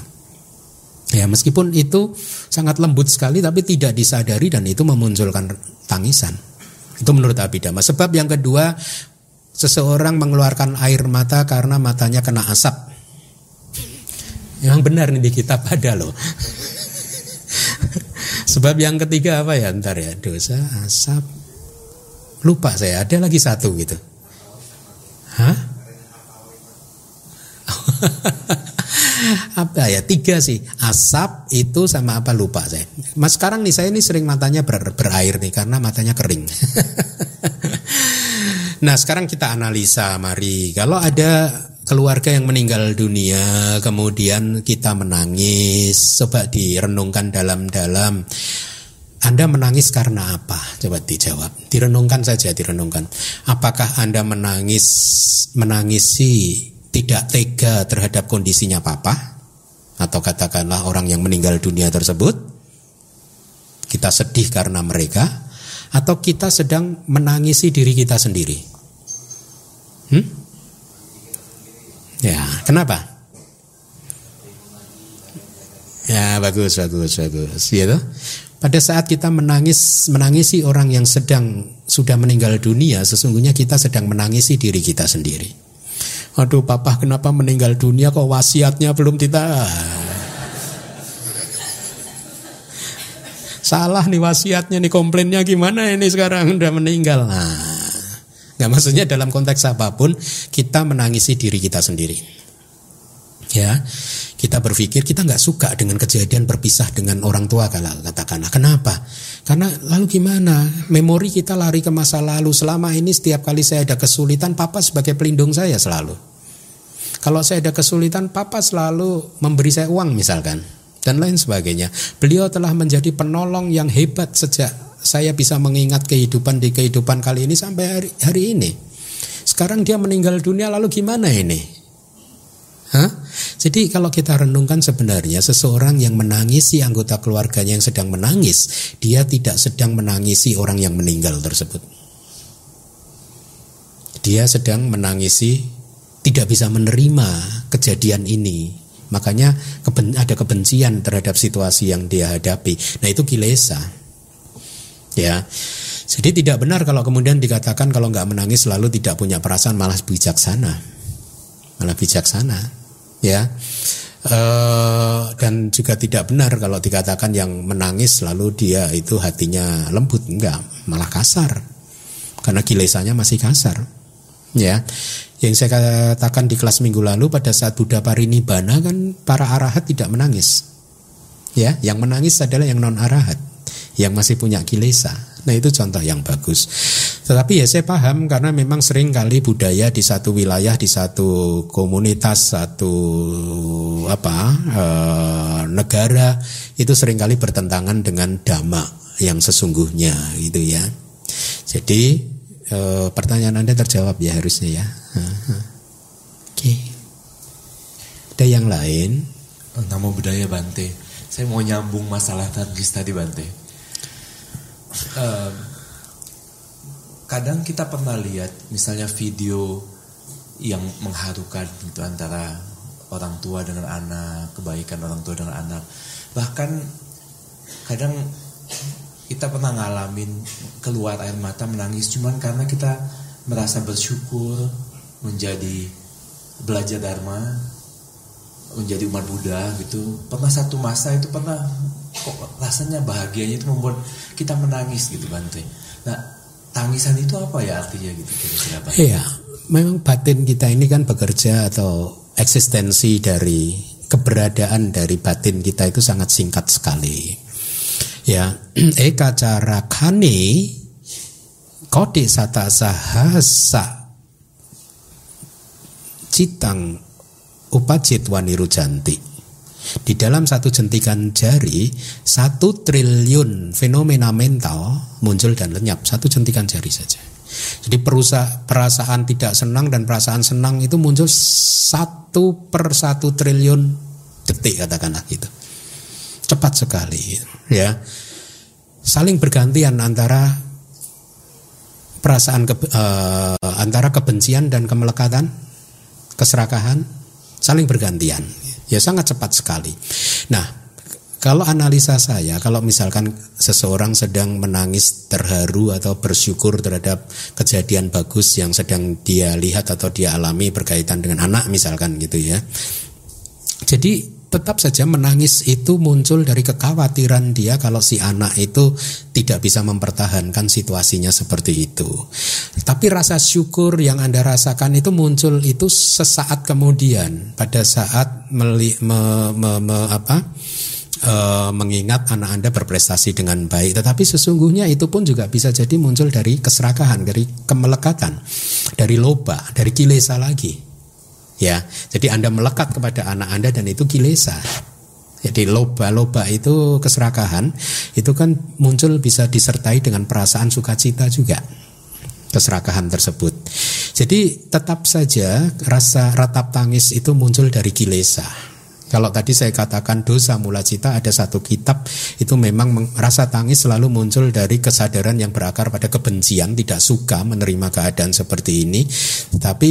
Ya meskipun itu sangat lembut sekali tapi tidak disadari dan itu memunculkan tangisan. Itu menurut Abhidhamma. Sebab yang kedua seseorang mengeluarkan air mata karena matanya kena asap yang benar nih di kitab ada loh. Sebab yang ketiga apa ya? Ntar ya dosa asap. Lupa saya, ada lagi satu gitu. Hah? apa ya? Tiga sih. Asap itu sama apa? Lupa saya. Mas sekarang nih saya ini sering matanya ber, berair nih karena matanya kering. Nah sekarang kita analisa mari. Kalau ada keluarga yang meninggal dunia kemudian kita menangis coba direnungkan dalam-dalam anda menangis karena apa? Coba dijawab. Direnungkan saja, direnungkan. Apakah Anda menangis menangisi tidak tega terhadap kondisinya papa? Atau katakanlah orang yang meninggal dunia tersebut? Kita sedih karena mereka atau kita sedang menangisi diri kita sendiri? Hmm? Ya, kenapa? Ya, bagus, bagus, bagus. Gitu. Pada saat kita menangis menangisi orang yang sedang sudah meninggal dunia, sesungguhnya kita sedang menangisi diri kita sendiri. Aduh, papa kenapa meninggal dunia kok wasiatnya belum kita Salah nih wasiatnya nih komplainnya gimana ini sekarang udah meninggal. Nah, nggak maksudnya dalam konteks apa pun kita menangisi diri kita sendiri. Ya, kita berpikir kita nggak suka dengan kejadian berpisah dengan orang tua kalau katakanlah. Kenapa? Karena lalu gimana? Memori kita lari ke masa lalu. Selama ini setiap kali saya ada kesulitan papa sebagai pelindung saya selalu. Kalau saya ada kesulitan papa selalu memberi saya uang misalkan dan lain sebagainya. Beliau telah menjadi penolong yang hebat sejak saya bisa mengingat kehidupan di kehidupan kali ini sampai hari, hari ini sekarang dia meninggal dunia lalu gimana ini Hah? Jadi kalau kita renungkan sebenarnya seseorang yang menangisi anggota keluarganya yang sedang menangis, dia tidak sedang menangisi orang yang meninggal tersebut. Dia sedang menangisi tidak bisa menerima kejadian ini. Makanya ada kebencian terhadap situasi yang dia hadapi. Nah itu kilesa. Ya. Jadi tidak benar kalau kemudian dikatakan kalau nggak menangis lalu tidak punya perasaan malah bijaksana. Malah bijaksana. Ya. E, dan juga tidak benar kalau dikatakan yang menangis lalu dia itu hatinya lembut. Enggak malah kasar. Karena kilesanya masih kasar. Ya. Yang saya katakan di kelas minggu lalu pada saat Buddha parinibbana kan para arahat tidak menangis. Ya yang menangis adalah yang non arahat yang masih punya kilesa nah itu contoh yang bagus tetapi ya saya paham karena memang sering kali budaya di satu wilayah, di satu komunitas, satu apa e, negara itu sering kali bertentangan dengan dhamma yang sesungguhnya gitu ya. Jadi e, pertanyaan Anda terjawab ya harusnya ya. Oke. Okay. Ada yang lain? Nama budaya Bante. Saya mau nyambung masalah tadi tadi Bante. Um, kadang kita pernah lihat misalnya video yang mengharukan gitu antara orang tua dengan anak, kebaikan orang tua dengan anak. Bahkan kadang kita pernah ngalamin keluar air mata menangis cuman karena kita merasa bersyukur, menjadi belajar dharma, menjadi umat Buddha gitu. Pernah satu masa itu pernah kok rasanya bahagianya itu membuat kita menangis gitu Bante. Nah, tangisan itu apa ya artinya gitu kira-kira? Iya, memang batin kita ini kan bekerja atau eksistensi dari keberadaan dari batin kita itu sangat singkat sekali. Ya, eka cara kani kode sata sahasa citang upacit waniru janti. Di dalam satu jentikan jari, satu triliun fenomena mental muncul dan lenyap. Satu jentikan jari saja. Jadi perusa, perasaan tidak senang dan perasaan senang itu muncul satu per satu triliun detik katakanlah gitu. Cepat sekali, ya. Saling bergantian antara perasaan ke, uh, antara kebencian dan kemelekatan, keserakahan, saling bergantian. Ya sangat cepat sekali. Nah, kalau analisa saya, kalau misalkan seseorang sedang menangis terharu atau bersyukur terhadap kejadian bagus yang sedang dia lihat atau dia alami berkaitan dengan anak misalkan gitu ya. Jadi tetap saja menangis itu muncul dari kekhawatiran dia kalau si anak itu tidak bisa mempertahankan situasinya seperti itu. Tapi rasa syukur yang Anda rasakan itu muncul itu sesaat kemudian pada saat meli, me, me, me, apa, e, mengingat anak Anda berprestasi dengan baik. Tetapi sesungguhnya itu pun juga bisa jadi muncul dari keserakahan, dari kemelekatan, dari loba, dari kilesa lagi ya jadi anda melekat kepada anak anda dan itu kilesa jadi loba-loba itu keserakahan itu kan muncul bisa disertai dengan perasaan sukacita juga keserakahan tersebut. Jadi tetap saja rasa ratap tangis itu muncul dari kilesa. Kalau tadi saya katakan dosa mula cita ada satu kitab itu memang rasa tangis selalu muncul dari kesadaran yang berakar pada kebencian, tidak suka menerima keadaan seperti ini. Tapi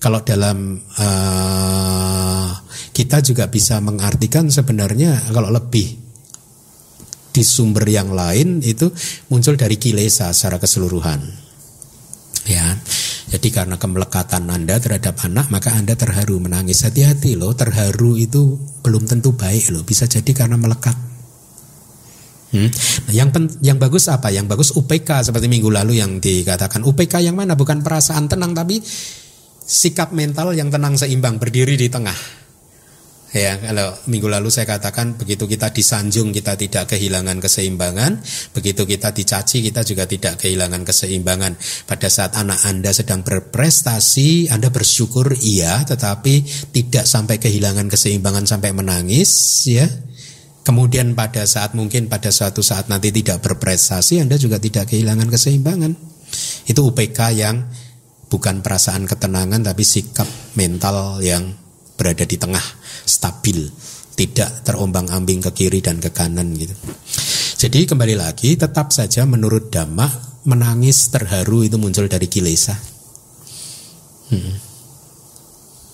kalau dalam uh, kita juga bisa mengartikan sebenarnya kalau lebih di sumber yang lain itu muncul dari kilesa secara keseluruhan ya. Jadi karena kemelekatan Anda terhadap anak maka Anda terharu menangis. Hati-hati loh, terharu itu belum tentu baik loh, bisa jadi karena melekat. Hmm. Nah, yang pen, yang bagus apa? Yang bagus UPK seperti minggu lalu yang dikatakan UPK yang mana? Bukan perasaan tenang tapi sikap mental yang tenang seimbang berdiri di tengah. Ya, kalau minggu lalu saya katakan begitu kita disanjung kita tidak kehilangan keseimbangan, begitu kita dicaci kita juga tidak kehilangan keseimbangan. Pada saat anak Anda sedang berprestasi, Anda bersyukur iya, tetapi tidak sampai kehilangan keseimbangan sampai menangis, ya. Kemudian pada saat mungkin pada suatu saat nanti tidak berprestasi, Anda juga tidak kehilangan keseimbangan. Itu UPK yang bukan perasaan ketenangan tapi sikap mental yang berada di tengah, stabil, tidak terombang-ambing ke kiri dan ke kanan gitu. Jadi kembali lagi tetap saja menurut Dhamma menangis terharu itu muncul dari kilesa. Hmm.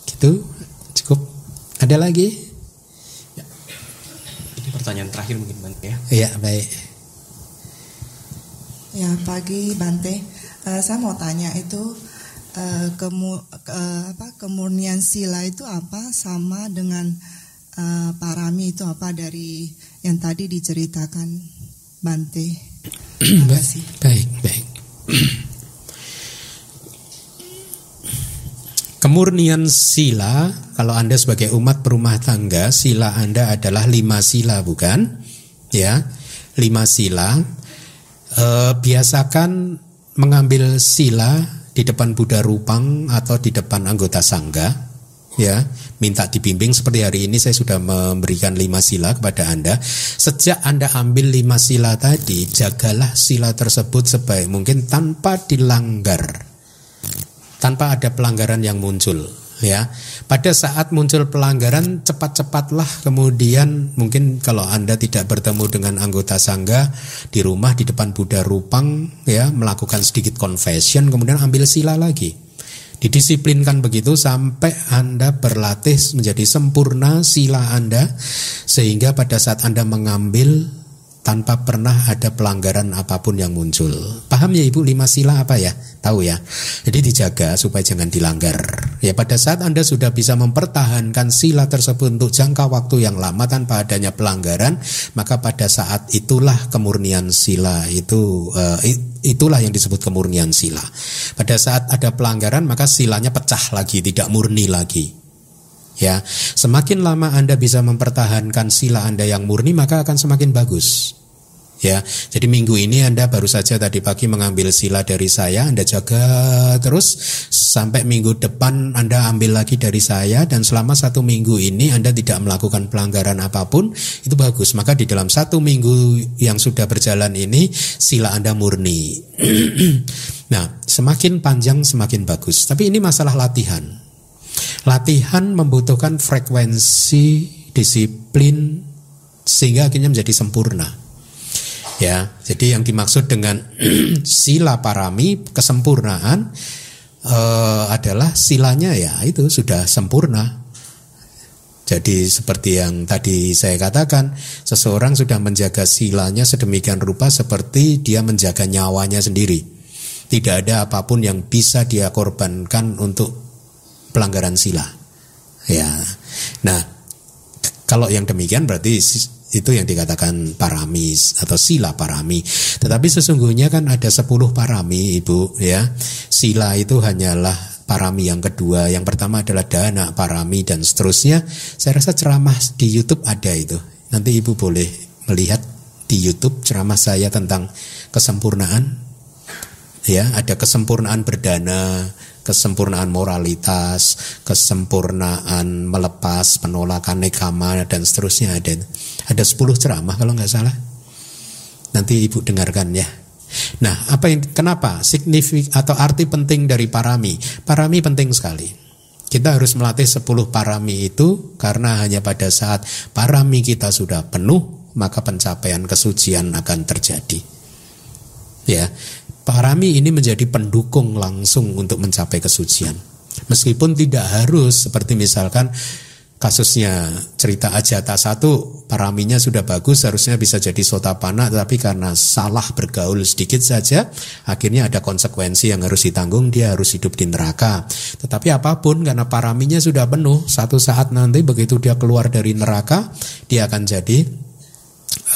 Gitu cukup. Ada lagi? Ya. Ini pertanyaan terakhir mungkin Bante ya. Iya baik. Ya pagi Bante, uh, saya mau tanya itu uh, kemu, uh, apa, kemurnian sila itu apa sama dengan uh, parami itu apa dari yang tadi diceritakan Bante. Terima kasih. Baik, baik. Kemurnian sila, kalau Anda sebagai umat perumah tangga, sila Anda adalah lima sila, bukan? Ya, lima sila. E, biasakan mengambil sila di depan Buddha Rupang atau di depan anggota sangga ya minta dibimbing. Seperti hari ini saya sudah memberikan lima sila kepada anda. Sejak anda ambil lima sila tadi jagalah sila tersebut sebaik mungkin tanpa dilanggar. Tanpa ada pelanggaran yang muncul ya. Pada saat muncul pelanggaran cepat-cepatlah kemudian mungkin kalau Anda tidak bertemu dengan anggota sangga di rumah di depan Buddha Rupang ya melakukan sedikit confession kemudian ambil sila lagi. Didisiplinkan begitu sampai Anda berlatih menjadi sempurna sila Anda sehingga pada saat Anda mengambil tanpa pernah ada pelanggaran apa pun yang muncul. Paham ya Ibu lima sila apa ya? Tahu ya. Jadi dijaga supaya jangan dilanggar. Ya pada saat Anda sudah bisa mempertahankan sila tersebut untuk jangka waktu yang lama tanpa adanya pelanggaran, maka pada saat itulah kemurnian sila itu uh, itulah yang disebut kemurnian sila. Pada saat ada pelanggaran maka silanya pecah lagi, tidak murni lagi. Ya, semakin lama Anda bisa mempertahankan sila Anda yang murni maka akan semakin bagus. Ya, jadi minggu ini Anda baru saja tadi pagi mengambil sila dari saya, Anda jaga terus sampai minggu depan Anda ambil lagi dari saya dan selama satu minggu ini Anda tidak melakukan pelanggaran apa pun, itu bagus. Maka di dalam satu minggu yang sudah berjalan ini sila Anda murni. nah, semakin panjang semakin bagus. Tapi ini masalah latihan. Latihan membutuhkan frekuensi, disiplin sehingga akhirnya menjadi sempurna. Ya, jadi yang dimaksud dengan sila parami kesempurnaan uh, adalah silanya ya itu sudah sempurna. Jadi seperti yang tadi saya katakan, seseorang sudah menjaga silanya sedemikian rupa seperti dia menjaga nyawanya sendiri. Tidak ada apa pun yang bisa dia korbankan untuk pelanggaran sila. Ya. Nah, kalau yang demikian berarti itu yang dikatakan paramis atau sila parami. Tetapi sesungguhnya kan ada sepuluh parami Ibu ya. Sila itu hanyalah parami yang kedua. Yang pertama adalah dana parami dan seterusnya. Saya rasa ceramah di YouTube ada itu. Nanti Ibu boleh melihat di YouTube ceramah saya tentang kesempurnaan. Ya, ada kesempurnaan berdana, kesempurnaan moralitas, kesempurnaan melepas, penolakan nekama dan seterusnya ada. Ada 10 ceramah kalau nggak salah. Nanti ibu dengarkan ya. Nah, apa yang kenapa signifik atau arti penting dari parami? Parami penting sekali. Kita harus melatih 10 parami itu karena hanya pada saat parami kita sudah penuh, maka pencapaian kesucian akan terjadi. Ya, Parami ini menjadi pendukung langsung untuk mencapai kesucian. Meskipun tidak harus seperti misalkan kasusnya cerita Ajata satu paraminya sudah bagus harusnya bisa jadi sotapana tapi karena salah bergaul sedikit saja akhirnya ada konsekuensi yang harus ditanggung dia harus hidup di neraka tetapi apa pun karena paraminya sudah penuh satu saat nanti begitu dia keluar dari neraka dia akan jadi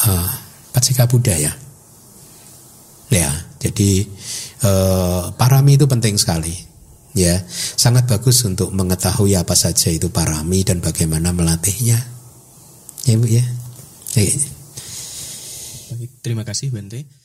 uh, Pacika Buddha ya ya jadi eh, parami itu penting sekali. Ya, sangat bagus untuk mengetahui apa saja itu parami dan bagaimana melatihnya. Ya, ya. Baik, terima kasih Bante.